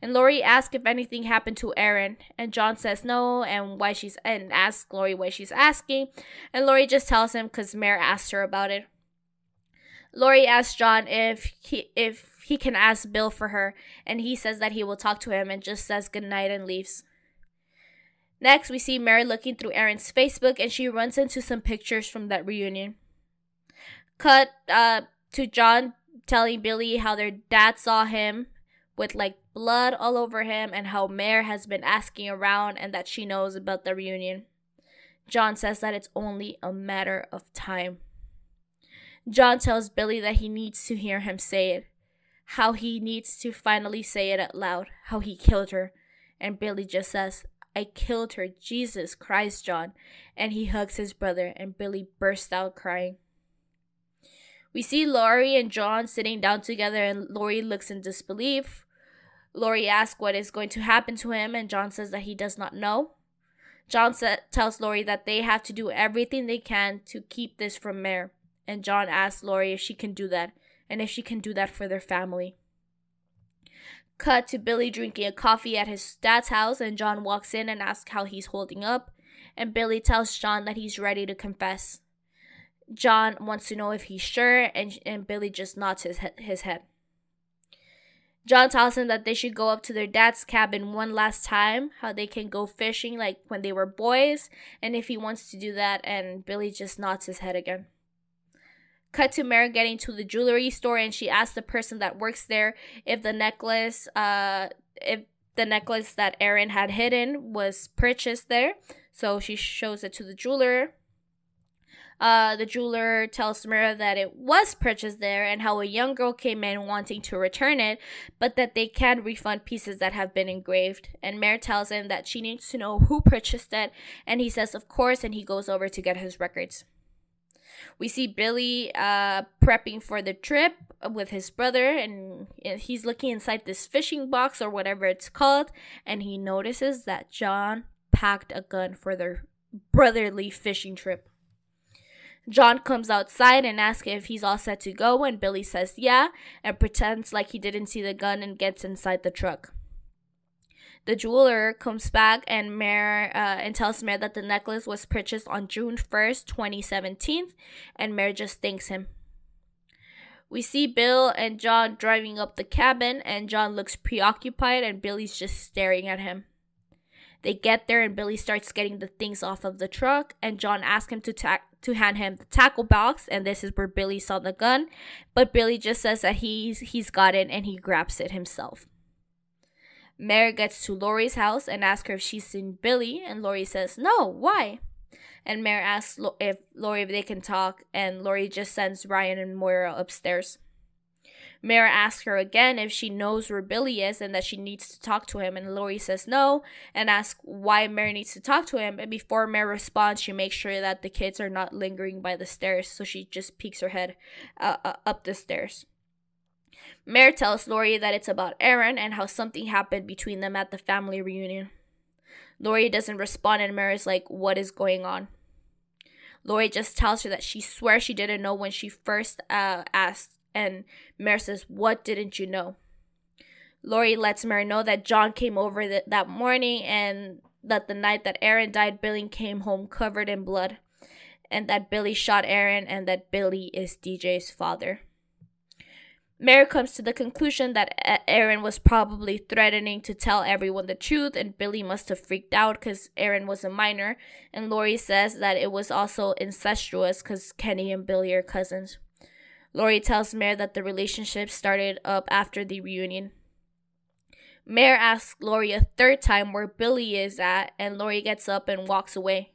A: And Lori asks if anything happened to Erin, and John says no, and why she's and asks Lori why she's asking, and Lori just tells him because Mare asked her about it. Lori asks John if he if he can ask Bill for her, and he says that he will talk to him and just says goodnight and leaves. Next, we see Mary looking through Erin's Facebook and she runs into some pictures from that reunion. Cut uh, to John telling Billy how their dad saw him with like blood all over him and how Mare has been asking around and that she knows about the reunion. John says that it's only a matter of time. John tells Billy that he needs to hear him say it, how he needs to finally say it out loud, how he killed her. And Billy just says, I killed her. Jesus Christ, John. And he hugs his brother, and Billy bursts out crying. We see Lori and John sitting down together, and Lori looks in disbelief. Lori asks what is going to happen to him, and John says that he does not know. John sa- tells Lori that they have to do everything they can to keep this from Mare, and John asks Lori if she can do that, and if she can do that for their family. Cut to Billy drinking a coffee at his dad's house, and John walks in and asks how he's holding up. And Billy tells John that he's ready to confess. John wants to know if he's sure, and, and Billy just nods his, his head. John tells him that they should go up to their dad's cabin one last time, how they can go fishing like when they were boys, and if he wants to do that, and Billy just nods his head again. Cut to Mary getting to the jewelry store and she asks the person that works there if the necklace, uh, if the necklace that Erin had hidden was purchased there. So she shows it to the jeweler. Uh, the jeweler tells Mira that it was purchased there and how a young girl came in wanting to return it, but that they can refund pieces that have been engraved. And Mare tells him that she needs to know who purchased it, and he says, of course, and he goes over to get his records. We see Billy uh, prepping for the trip with his brother, and he's looking inside this fishing box or whatever it's called, and he notices that John packed a gun for their brotherly fishing trip. John comes outside and asks if he's all set to go, and Billy says yeah, and pretends like he didn't see the gun and gets inside the truck. The jeweler comes back and Mare uh, and tells Mare that the necklace was purchased on June 1st, 2017, and Mare just thanks him. We see Bill and John driving up the cabin, and John looks preoccupied, and Billy's just staring at him. They get there, and Billy starts getting the things off of the truck, and John asks him to ta- to hand him the tackle box, and this is where Billy saw the gun, but Billy just says that he's he's got it, and he grabs it himself. Mary gets to Lori's house and asks her if she's seen Billy, and Lori says, No, why? and Mare asks if Lori if they can talk, and Lori just sends Ryan and Moira upstairs. Mare asks her again if she knows where Billy is and that she needs to talk to him, and Lori says no and asks why Mare needs to talk to him. And before Mare responds, she makes sure that the kids are not lingering by the stairs, so she just peeks her head uh, uh, up the stairs. Mare tells Lori that it's about Erin and how something happened between them at the family reunion. Lori doesn't respond, and Mare is like, What is going on? Lori just tells her that she swears she didn't know when she first uh, asked and Mare says, What didn't you know? Lori lets Mare know that John came over th- that morning and that the night that Erin died, Billy came home covered in blood, and that Billy shot Erin, and that Billy is DJ's father. Mare comes to the conclusion that Erin was probably threatening to tell everyone the truth, and Billy must have freaked out because Erin was a minor. And Lori says that it was also incestuous because Kenny and Billy are cousins. Lori tells Mare that the relationship started up after the reunion. Mare asks Lori a third time where Billy is at, and Lori gets up and walks away.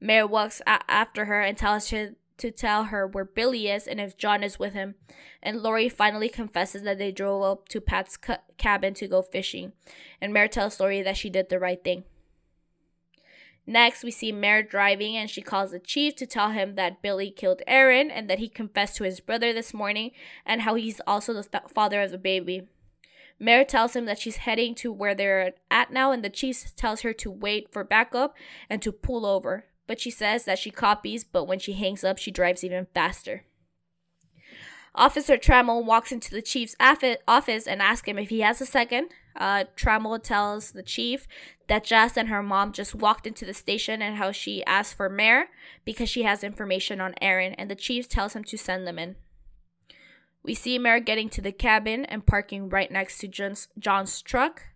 A: Mare walks a- after her and tells her to tell her where Billy is and if John is with him. And Lori finally confesses that they drove up to Pat's ca- cabin to go fishing. And Mare tells Lori that she did the right thing. Next, we see Mare driving and she calls the chief to tell him that Billy killed Erin and that he confessed to his brother this morning and how he's also the th- father of the baby. Mare tells him that she's heading to where they're at now, and the chief tells her to wait for backup and to pull over. But she says that she copies, but when she hangs up, she drives even faster. Officer Trammell walks into the chief's office and asks him if he has a second. Uh, Trammell tells the chief that Jess and her mom just walked into the station and how she asked for Mare because she has information on Erin, and the chief tells him to send them in. We see Mare getting to the cabin and parking right next to John's, John's truck.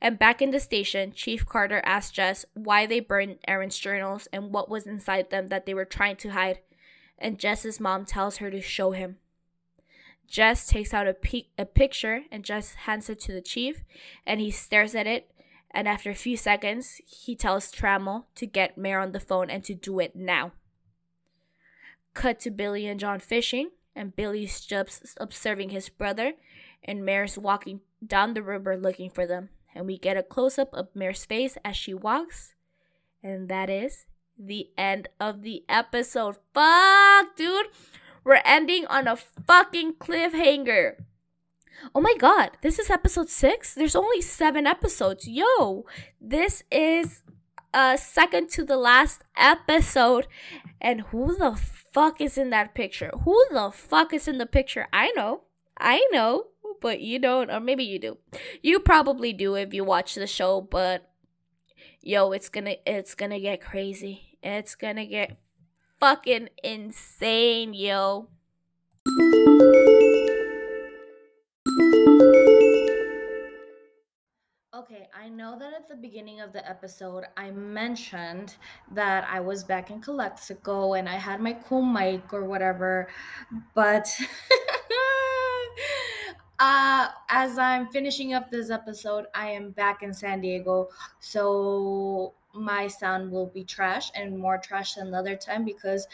A: And back in the station, Chief Carter asks Jess why they burned Erin's journals and what was inside them that they were trying to hide. And Jess's mom tells her to show him. Jess takes out a, pe- a picture and Jess hands it to the chief, and he stares at it. And after a few seconds, he tells Trammell to get Mare on the phone and to do it now. Cut to Billy and John fishing, and Billy's just observing his brother, and Mare's walking down the river looking for them. And we get a close up of Mare's face as she walks, and that is the end of the episode. Fuck, dude. We're ending on a fucking cliffhanger. Oh my god, this is episode six? There's only seven episodes. Yo, this is a second to the last episode. And who the fuck is in that picture? Who the fuck is in the picture? I know. I know, but you don't, or maybe you do. You probably do if you watch the show, but yo, it's gonna it's gonna get crazy. It's gonna get fucking insane, yo. Okay, I know that at the beginning of the episode I mentioned that I was back in Calexico and I had my cool mic or whatever, but uh, as I'm finishing up this episode, I am back in San Diego. So my sound will be trash and more trash than the other time because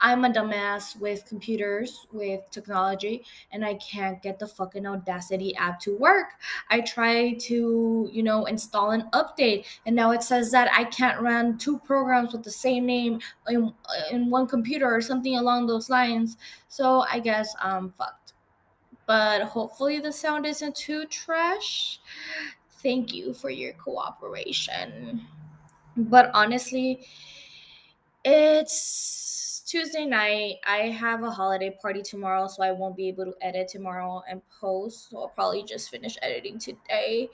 A: I'm a dumbass with computers, with technology, and I can't get the fucking Audacity app to work. I try to, you know, install an update, and now it says that I can't run two programs with the same name in, in one computer or something along those lines. So I guess I'm fucked. But hopefully the sound isn't too trash. Thank you for your cooperation. But honestly, it's Tuesday night. I have a holiday party tomorrow, so I won't be able to edit tomorrow and post. So I'll probably just finish editing today.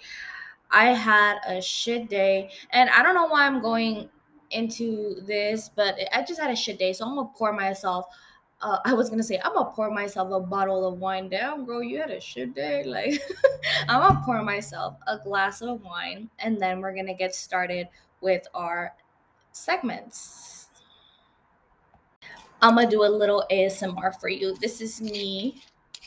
A: I had a shit day, and I don't know why I'm going into this, but I just had a shit day. So I'm gonna pour myself. Uh, I was gonna say I'm gonna pour myself a bottle of wine. Damn, bro, you had a shit day. Like I'm gonna pour myself a glass of wine, and then we're gonna get started with our segments. I'm gonna do a little ASMR for you. This is me.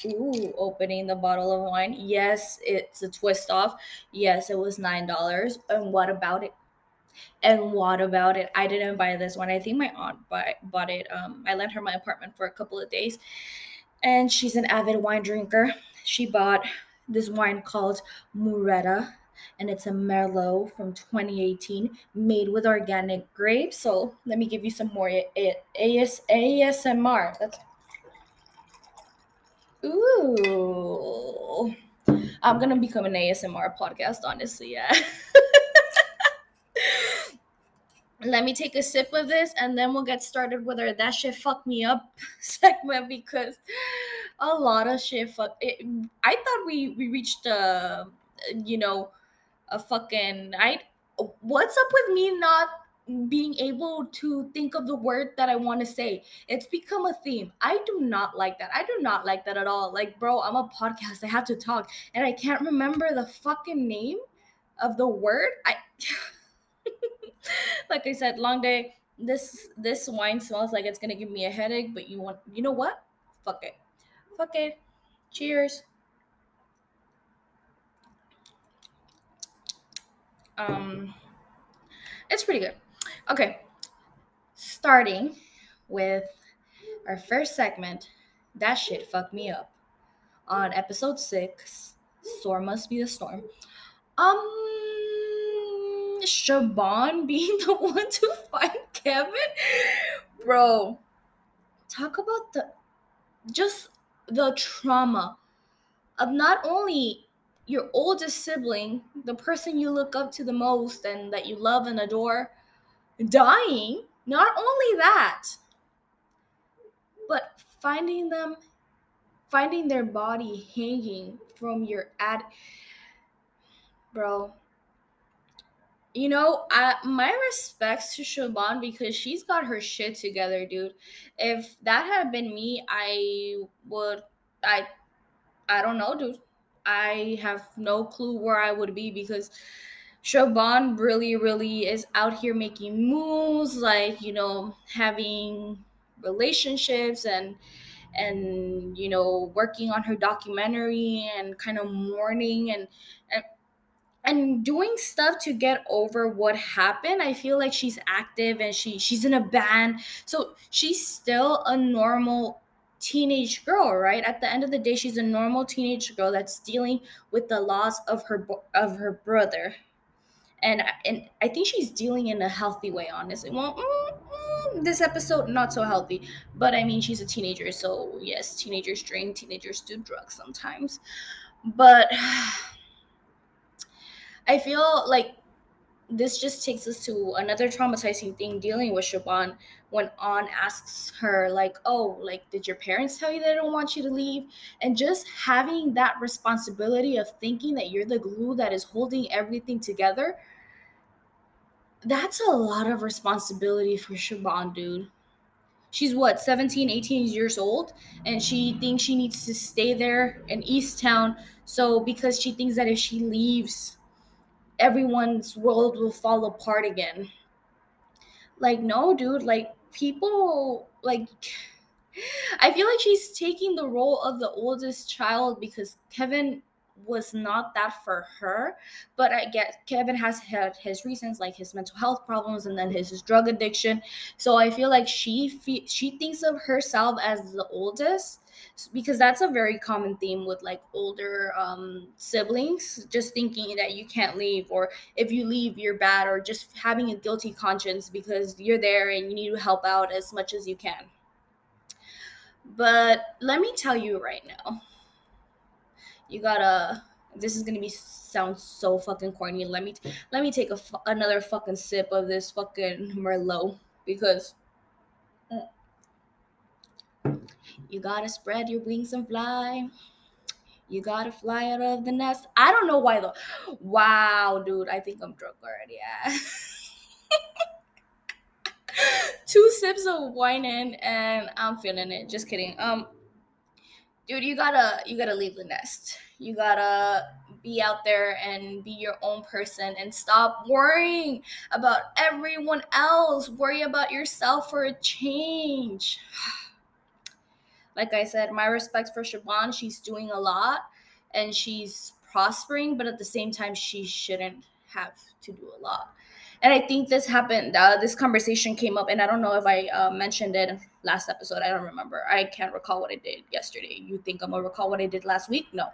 A: Ooh, opening the bottle of wine. Yes, it's a twist off. Yes, it was $9. And what about it?
B: And what about it? I didn't buy this one. I think my aunt buy, bought it. Um, I lent her my apartment for a couple of days, and she's an avid wine drinker. She bought this wine called Mureta, and it's a Merlot from 2018, made with organic grapes. So let me give you some more AS, ASMR. That's Ooh. I'm gonna become an ASMR podcast, honestly, yeah. Let me take a sip of this and then we'll get started with our that shit fucked me up segment because a lot of shit fuck it, I thought we we reached a you know a fucking I what's up with me not being able to think of the word that I want to say. It's become a theme. I do not like that. I do not like that at all. Like, bro, I'm a podcast. I have to talk and I can't remember the fucking name of the word. I like I said, long day. This this wine smells like it's to give me a headache, but you want you know what? Fuck it. Fuck it. Cheers. Um it's pretty good. Okay, starting with our first segment, that shit fucked me up. On episode six, Storm must be the storm. Um, Siobhan being the one to find Kevin, bro. Talk about the just the trauma of not only your oldest sibling, the person you look up to the most and that you love and adore, dying. Not only that, but finding them, finding their body hanging from your ad. Bro, you know, I, my respects to Siobhan because she's got her shit together, dude. If that had been me, I would, I, I don't know, dude. I have no clue where I would be because Siobhan really, really is out here making moves, like you know, having relationships and and you know, working on her documentary and kind of mourning and and and doing stuff to get over what happened i feel like she's active and she she's in a band. So she's still a normal teenage girl right? At the end of the day she's a normal teenage girl that's dealing with the loss of her of her brother. And and I think she's dealing in a healthy way. Honestly, well, mm, mm, this episode not so healthy, but I mean she's a teenager, so yes, teenagers drink, teenagers do drugs sometimes, but I feel like this just takes us to another traumatizing thing dealing with Siobhan when An asks her like, "Oh, like did your parents tell you they don't want you to leave?" And just having that responsibility of thinking that you're the glue that is holding everything together. That's a lot of responsibility for Siobhan, dude. She's what, 17, 18 years old and she thinks she needs to stay there in Easttown so because she thinks that if she leaves everyone's world will fall apart again. Like, no, dude, like, people, like, I feel like she's taking the role of the oldest child because Kevin was not that for her. But I get Kevin has had his reasons, like his mental health problems and then his, his drug addiction. So I feel like she fe- she thinks of herself as the oldest because that's a very common theme with like older um, siblings just thinking that you can't leave or if you leave you're bad or just having a guilty conscience because you're there and you need to help out as much as you can. But let me tell you right now. You gotta this is gonna be sound so fucking corny. Let me let me take a another fucking sip of this fucking merlot because you gotta spread your wings and fly. You gotta fly out of the nest. I don't know why though. Wow, dude, I think I'm drunk already. Yeah. Two sips of wine in and I'm feeling it. Just kidding. Um dude, you gotta you gotta leave the nest. You gotta be out there and be your own person and stop worrying about everyone else. Worry about yourself for a change. like I said, my respects for Siobhan. She's doing a lot and she's prospering, but at the same time, she shouldn't have to do a lot. And i think this happened uh, this conversation came up and i don't know if i uh, mentioned it last episode. I don't remember. I can't recall what i did yesterday. You think i'm gonna recall what i did last week? No.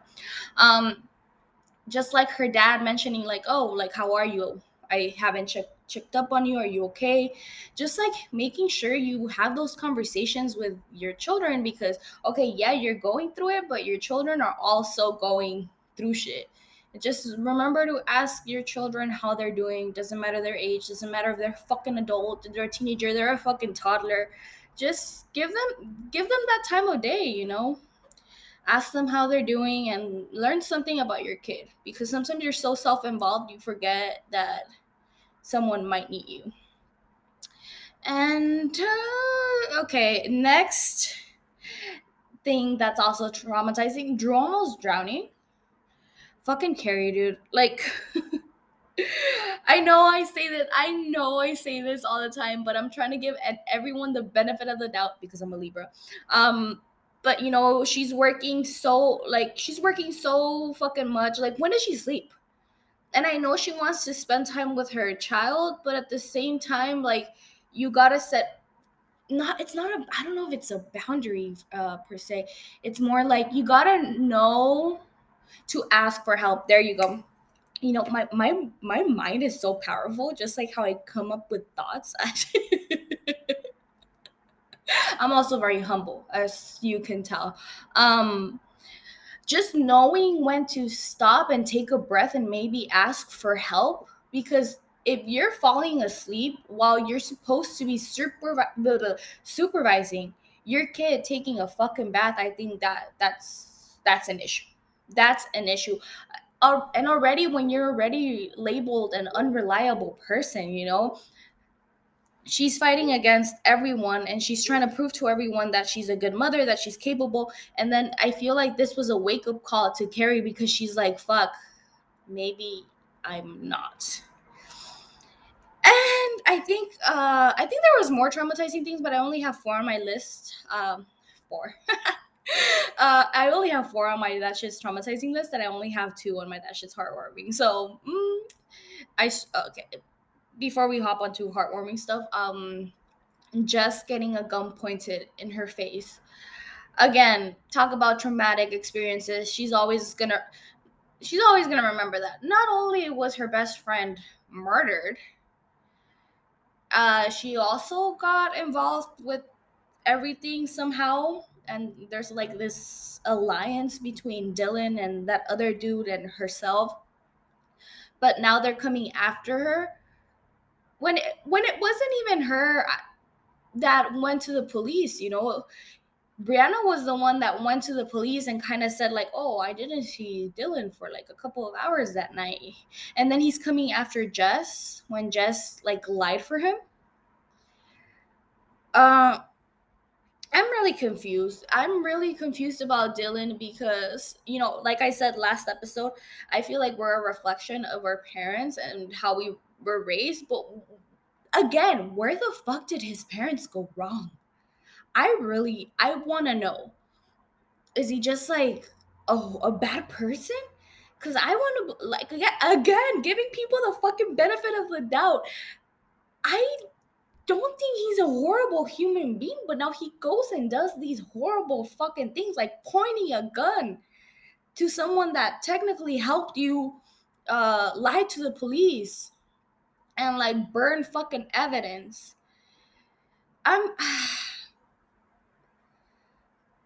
B: Um just like her dad mentioning like oh like how are you? I haven't checked checked up on you? Are you okay? Just like making sure you have those conversations with your children because okay yeah you're going through it but your children are also going through shit. Just remember to ask your children how they're doing. Doesn't matter their age doesn't matter if they're fucking adult they're a teenager they're a fucking toddler. Just give them give them that time of day you know? Ask them how they're doing and learn something about your kid because sometimes you're so self-involved you forget that someone might need you and uh, okay next thing that's also traumatizing drew almost drowning fucking Carrie, dude. Like, I know I say this, I know I say this all the time, but I'm trying to give everyone the benefit of the doubt because I'm a Libra. Um, but you know, she's working so like she's working so fucking much. Like, when does she sleep? And I know she wants to spend time with her child, but at the same time, like, you gotta set not it's not a i don't know if it's a boundary uh per se it's more like you gotta know to ask for help. There you go. You know, my my my mind is so powerful, just like how I come up with thoughts. I'm also very humble, as you can tell. Um, just knowing when to stop and take a breath and maybe ask for help because if you're falling asleep while you're supposed to be supervi- supervising your kid taking a fucking bath, I think that that's that's an issue. That's an issue. Uh, and already when you're already labeled an unreliable person you know she's fighting against everyone and she's trying to prove to everyone that she's a good mother that she's capable and then i feel like this was a wake-up call to carrie because she's like fuck maybe i'm not and i think uh i think there was more traumatizing things but i only have four on my list um four uh, I only have four on my that shit's traumatizing list, and I only have two on my that shit's heartwarming. So, mm, I okay. Before we hop onto heartwarming stuff, um, just getting a gun pointed in her face. Again, talk about traumatic experiences. She's always gonna, she's always gonna remember that. Not only was her best friend murdered, uh, she also got involved with everything somehow and there's like this alliance between Dylan and that other dude and herself. But now they're coming after her. When it, when it wasn't even her that went to the police, you know, Brianna was the one that went to the police and kind of said like, "Oh, I didn't see Dylan for like a couple of hours that night." And then he's coming after Jess when Jess like lied for him. Uh I'm really confused. I'm really confused about Dylan because, you know, like I said last episode, I feel like we're a reflection of our parents and how we were raised. But again, where the fuck did his parents go wrong? I really, I want to know. Is he just like a, a bad person? Because I want to, like, again, giving people the fucking benefit of the doubt. I don't think he's a horrible human being, but now he goes and does these horrible fucking things like pointing a gun to someone that technically helped you uh lie to the police and like burn fucking evidence. I'm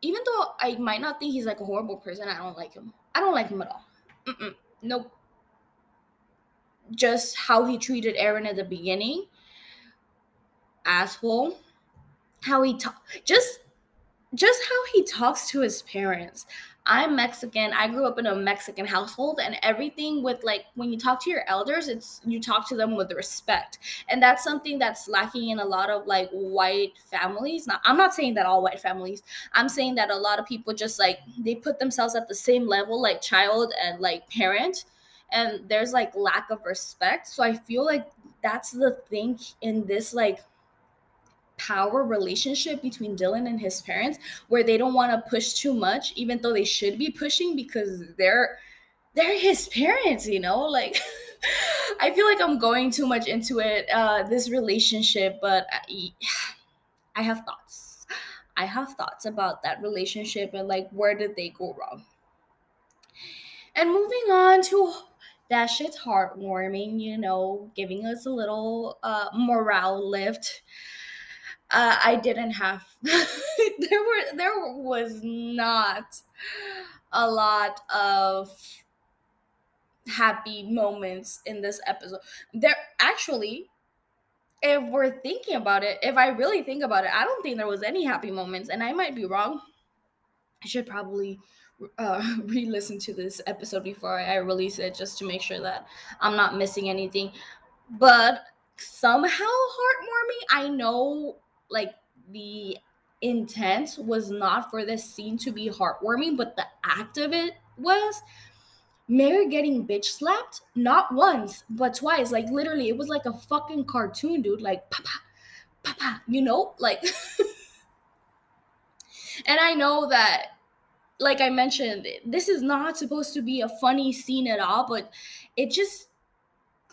B: even though I might not think he's like a horrible person, I don't like him. I don't like him at all. Mm-mm. Nope. Just how he treated Erin at the beginning asshole how he talk just just how he talks to his parents i'm mexican i grew up in a mexican household and everything with like when you talk to your elders it's you talk to them with respect. And that's something that's lacking in a lot of like white families. Now i'm not saying that all white families i'm saying that a lot of people just like they put themselves at the same level like child and like parent and there's like lack of respect. So i feel like that's the thing in this like power relationship between Dylan and his parents where they don't want to push too much even though they should be pushing because they're they're his parents, you know? Like I feel like I'm going too much into it, uh, this relationship, but I, I have thoughts. I have thoughts about that relationship and like where did they go wrong. And moving on to that shit's heartwarming, you know, giving us a little uh, morale lift. Uh, I didn't have there were there was not a lot of happy moments in this episode. There actually if we're thinking about it, if I really think about it, I don't think there was any happy moments and I might be wrong. I should probably uh, re-listen to this episode before I release it just to make sure that I'm not missing anything. But somehow heartwarming. I know like the intent was not for this scene to be heartwarming, but the act of it was. Mary getting bitch slapped not once but twice. Like literally, it was like a fucking cartoon, dude. Like papa, papa, you know, like. and I know that like I mentioned, this is not supposed to be a funny scene at all, but it just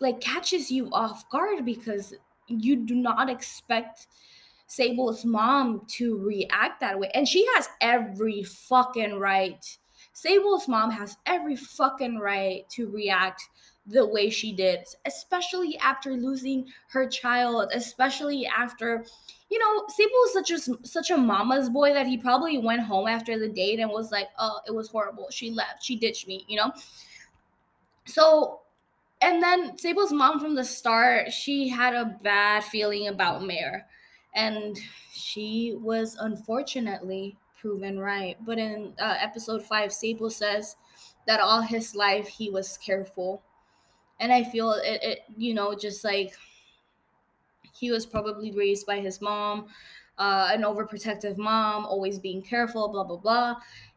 B: like catches you off guard because you do not expect Zabel's mom to react that way. And she has every fucking right. Zabel's mom has every fucking right to react the way she did, especially after losing her child, especially after you know, Zabel was such a such a mama's boy that he probably went home after the date and was like, "Oh, it was horrible. She left. She ditched me." You know. So, and then Zabel's mom from the start, she had a bad feeling about Mare, and she was unfortunately proven right. But in uh, episode five, Zabel says that all his life he was careful, and I feel it, it you know, just like he was probably raised by his mom, uh, an overprotective mom, always being careful, blah, blah, blah.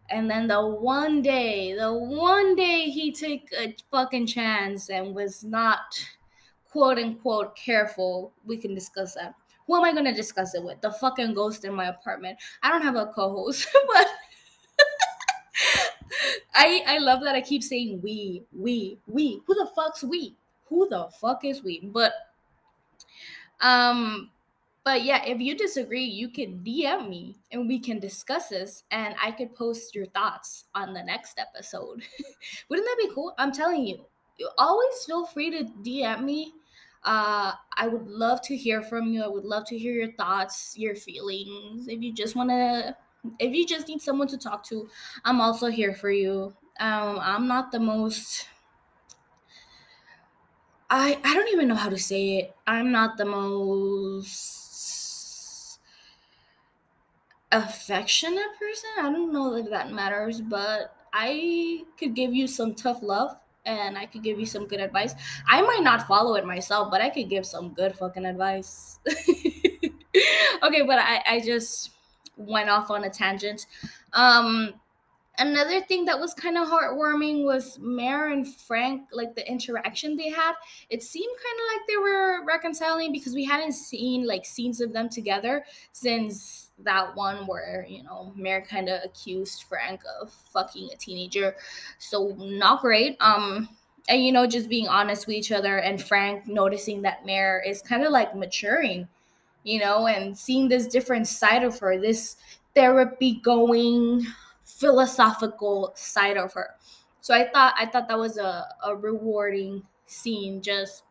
B: And then the one day, the one day he took a fucking chance and was not quote unquote careful, we can discuss that. Who am I gonna discuss it with? The fucking ghost in my apartment. I don't have a co-host, but I I love that I keep saying we, we, we. Who the fuck's we? Who the fuck is we? But um, but yeah, if you disagree, you could DM me and we can discuss this and I could post your thoughts on the next episode. Wouldn't that be cool? I'm telling you, you always feel free to DM me. Uh, I would love to hear from you. I would love to hear your thoughts, your feelings. If you just want to, if you just need someone to talk to, I'm also here for you. Um, I'm not the most I I don't even know how to say it. I'm not the most affectionate person. I don't know if that matters, but I could give you some tough love and I could give you some good advice. I might not follow it myself, but I could give some good fucking advice. okay, but I I just went off on a tangent. Um another thing that was kind of heartwarming was Mare and Frank, like the interaction they had. It seemed kind of like they were reconciling because we hadn't seen like scenes of them together since that one where you know Mare kind of accused Frank of fucking a teenager. So not great. Um, and you know just being honest with each other and Frank noticing that Mare is kind of like maturing, you know, and seeing this different side of her, this therapy going philosophical side of her. So I thought I thought that was a, a rewarding scene just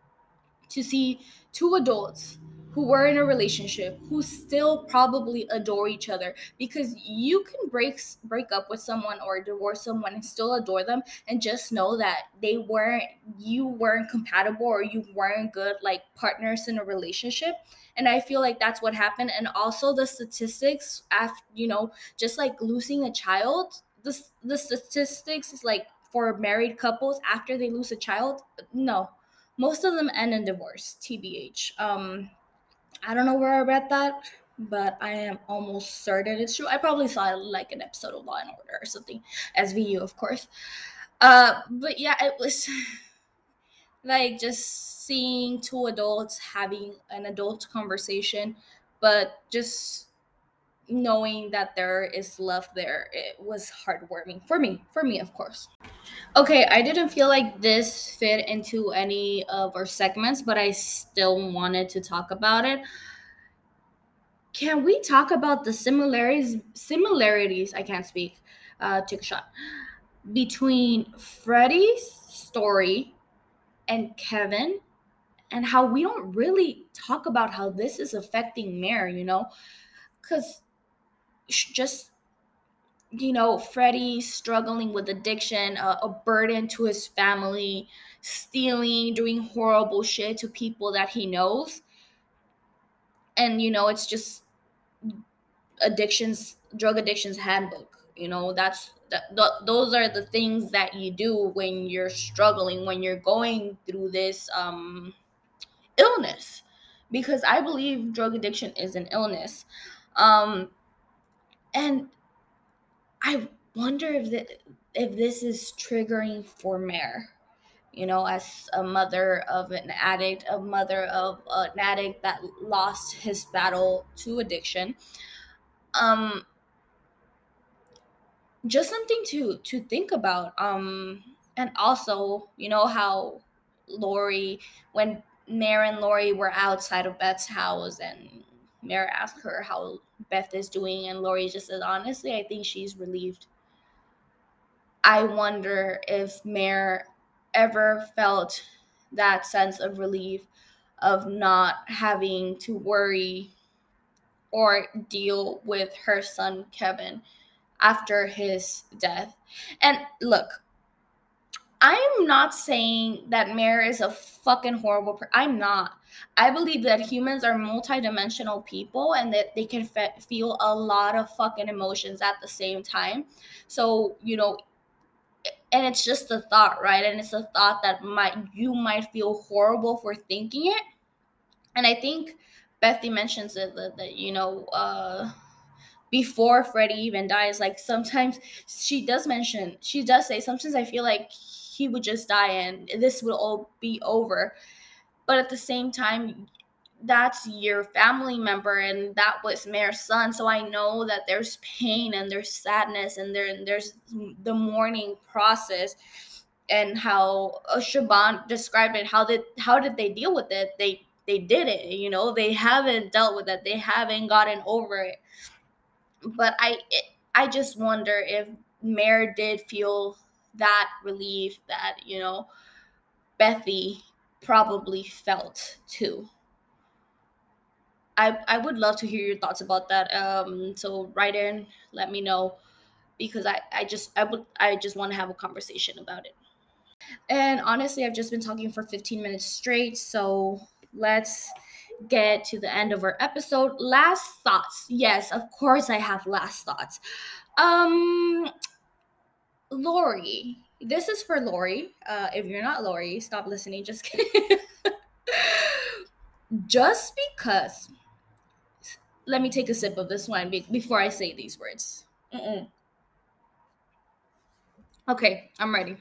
B: to see two adults who were in a relationship who still probably adore each other because you can break break up with someone or divorce someone and still adore them and just know that they weren't you weren't compatible or you weren't good like partners in a relationship. And i feel like that's what happened. And also the statistics after you know just like losing a child the, the statistics is like for married couples after they lose a child no. Most of them end in divorce tbh um I don't know where I read that, but I am almost certain it's true. I probably saw like an episode of Law and Order or something, SVU, of course. Uh, but yeah, it was like just seeing two adults having an adult conversation, but just knowing that there is love there it was heartwarming for me for me of course okay i didn't feel like this fit into any of our segments but i still wanted to talk about it can we talk about the similarities similarities i can't speak uh took a shot between freddie's story and kevin and how we don't really talk about how this is affecting Mare, you know? Because just, you know, Freddie struggling with addiction, a, a burden to his family, stealing, doing horrible shit to people that he knows. And, you know, it's just addictions, drug addictions handbook. You know, that's that, th- those are the things that you do when you're struggling, when you're going through this um illness because I believe drug addiction is an illness. Um, and I wonder if the, if this is triggering for Mare, you know, as a mother of an addict, a mother of an addict that lost his battle to addiction. Um, just something to to think about. Um, and also, you know how Lori, when Mare and Lori were outside of Beth's house, and Mare asked her how Beth is doing, and Lori just says, honestly, I think she's relieved. I wonder if Mare ever felt that sense of relief of not having to worry or deal with her son Kevin after his death. And look, I'm not saying that Mare is a fucking horrible person. I'm not. I believe that humans are multidimensional people and that they can fe- feel a lot of fucking emotions at the same time. So, you know, and it's just a thought, right? And it's a thought that might you might feel horrible for thinking it. And I think Bethy mentions it that, that you know, uh before Freddie even dies, like sometimes she does mention, she does say, sometimes I feel like he would just die and this would all be over. But at the same time, that's your family member and that was Mare's son. So I know that there's pain and there's sadness and there there's the mourning process and how uh, Siobhan described it. How did how did they deal with it? They they did it. You know, they haven't dealt with it. They haven't gotten over it. But I it, I just wonder if Mayor did feel that relief that you know Bethy probably felt too. I I would love to hear your thoughts about that. Um, so write in, let me know, because I I just I would I just want to have a conversation about it. And honestly, I've just been talking for 15 minutes straight, so let's get to the end of our episode. Last thoughts. Yes, of course I have last thoughts. Um Lori, this is for Lori. Uh, if you're not Lori, stop listening. Just kidding. just because. Let me take a sip of this wine before I say these words. Mm-mm. Okay, I'm ready.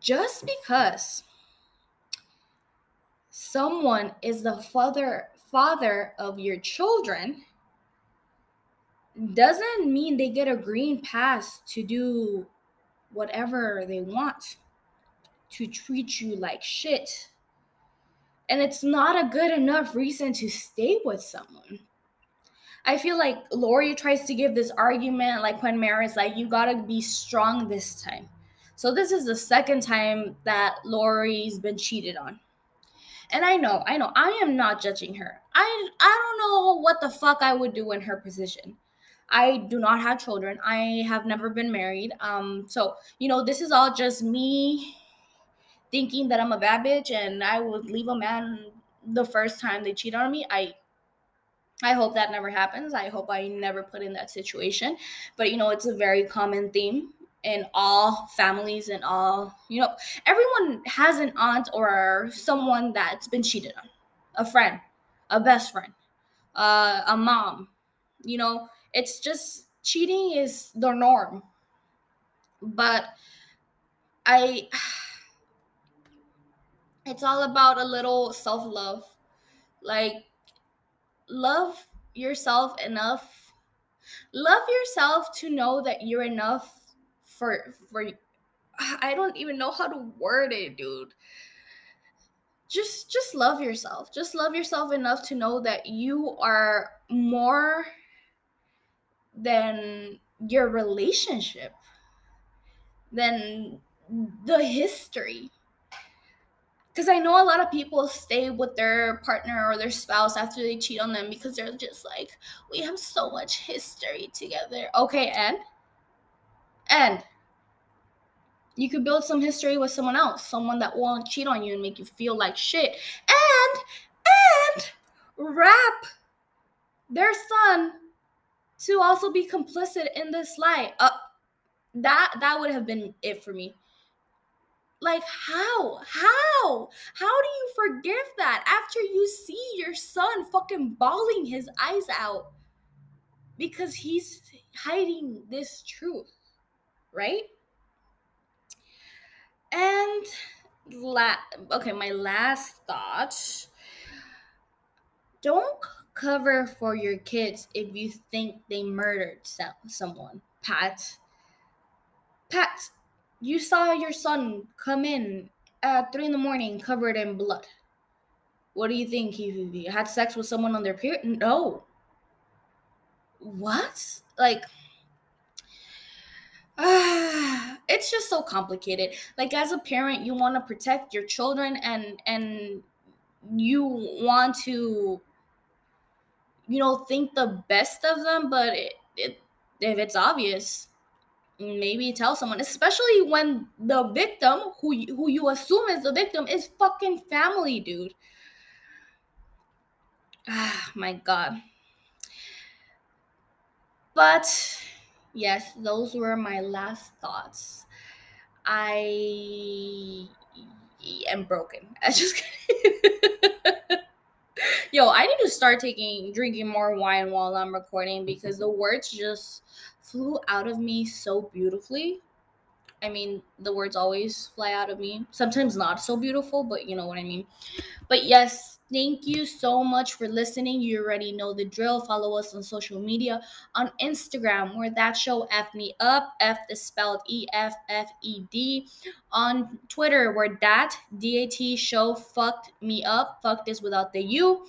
B: Just because someone is the father father of your children doesn't mean they get a green pass to do whatever they want, to treat you like shit. And it's not a good enough reason to stay with someone. I feel like Lori tries to give this argument, like when Mary's like, you gotta be strong this time. So this is the second time that Lori's been cheated on. And I know, I know, I am not judging her. I I don't know what the fuck I would do in her position. I do not have children. I have never been married. Um, so you know, this is all just me thinking that I'm a bad bitch and I would leave a man the first time they cheat on me. I I hope that never happens. I hope I never put in that situation. But you know, it's a very common theme in all families and all, you know, everyone has an aunt or someone that's been cheated on. A friend, a best friend, uh, a mom. You know, it's just cheating is the norm. But I it's all about a little self-love. Like love yourself enough. Love yourself to know that you're enough for for I don't even know how to word it, dude. Just just love yourself. Just love yourself enough to know that you are more than your relationship, than the history. Because I know a lot of people stay with their partner or their spouse after they cheat on them because they're just like, we have so much history together. Okay, and? And you could build some history with someone else, someone that won't cheat on you and make you feel like shit. And, and wrap their son to also be complicit in this lie. Uh, that that would have been it for me. Like how? How? How do you forgive that after you see your son fucking bawling his eyes out because he's hiding this truth, right? And la- okay, my last thought. Don't cover for your kids if you think they murdered someone. Pat. Pat, you saw your son come in at three in the morning covered in blood. What do you think? He, he had sex with someone on their period? No. What? Like, uh, it's just so complicated. Like as a parent, you want to protect your children and and you want to you know think the best of them, but it, it if it's obvious, maybe tell someone especially when the victim who who you assume is the victim is fucking family dude. Ah my god. But yes those were my last thoughts. I am broken. I just yo i need to start taking drinking more wine while i'm recording because the words just flew out of me so beautifully. I mean, the words always fly out of me. Sometimes not so beautiful, but you know what I mean. But yes, thank you so much for listening. You already know the drill. Follow us on social media on Instagram, where that show F me up. F is spelled E F F E D. On Twitter, where that D A T show fucked me up. Fucked is without the U.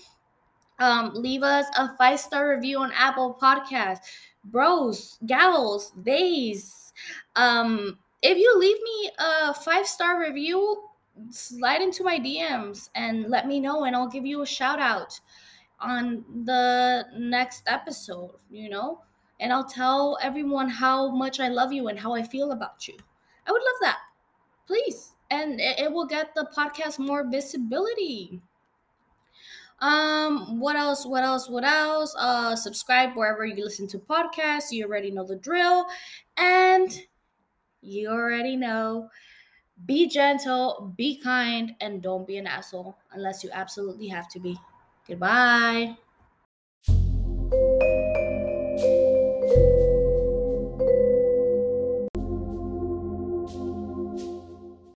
B: Um, leave us a five star review on Apple Podcast bros, gals, days. Um, if you leave me a five star review, slide into my DMs and let me know, and I'll give you a shout out on the next episode, you know? And I'll tell everyone how much I love you and how I feel about you. I would love that. Please. And it, it will get the podcast more visibility. Um, what else? What else? What else? Uh, subscribe wherever you listen to podcasts. You already know the drill. And you already know be gentle, be kind, and don't be an asshole unless you absolutely have to be. Goodbye.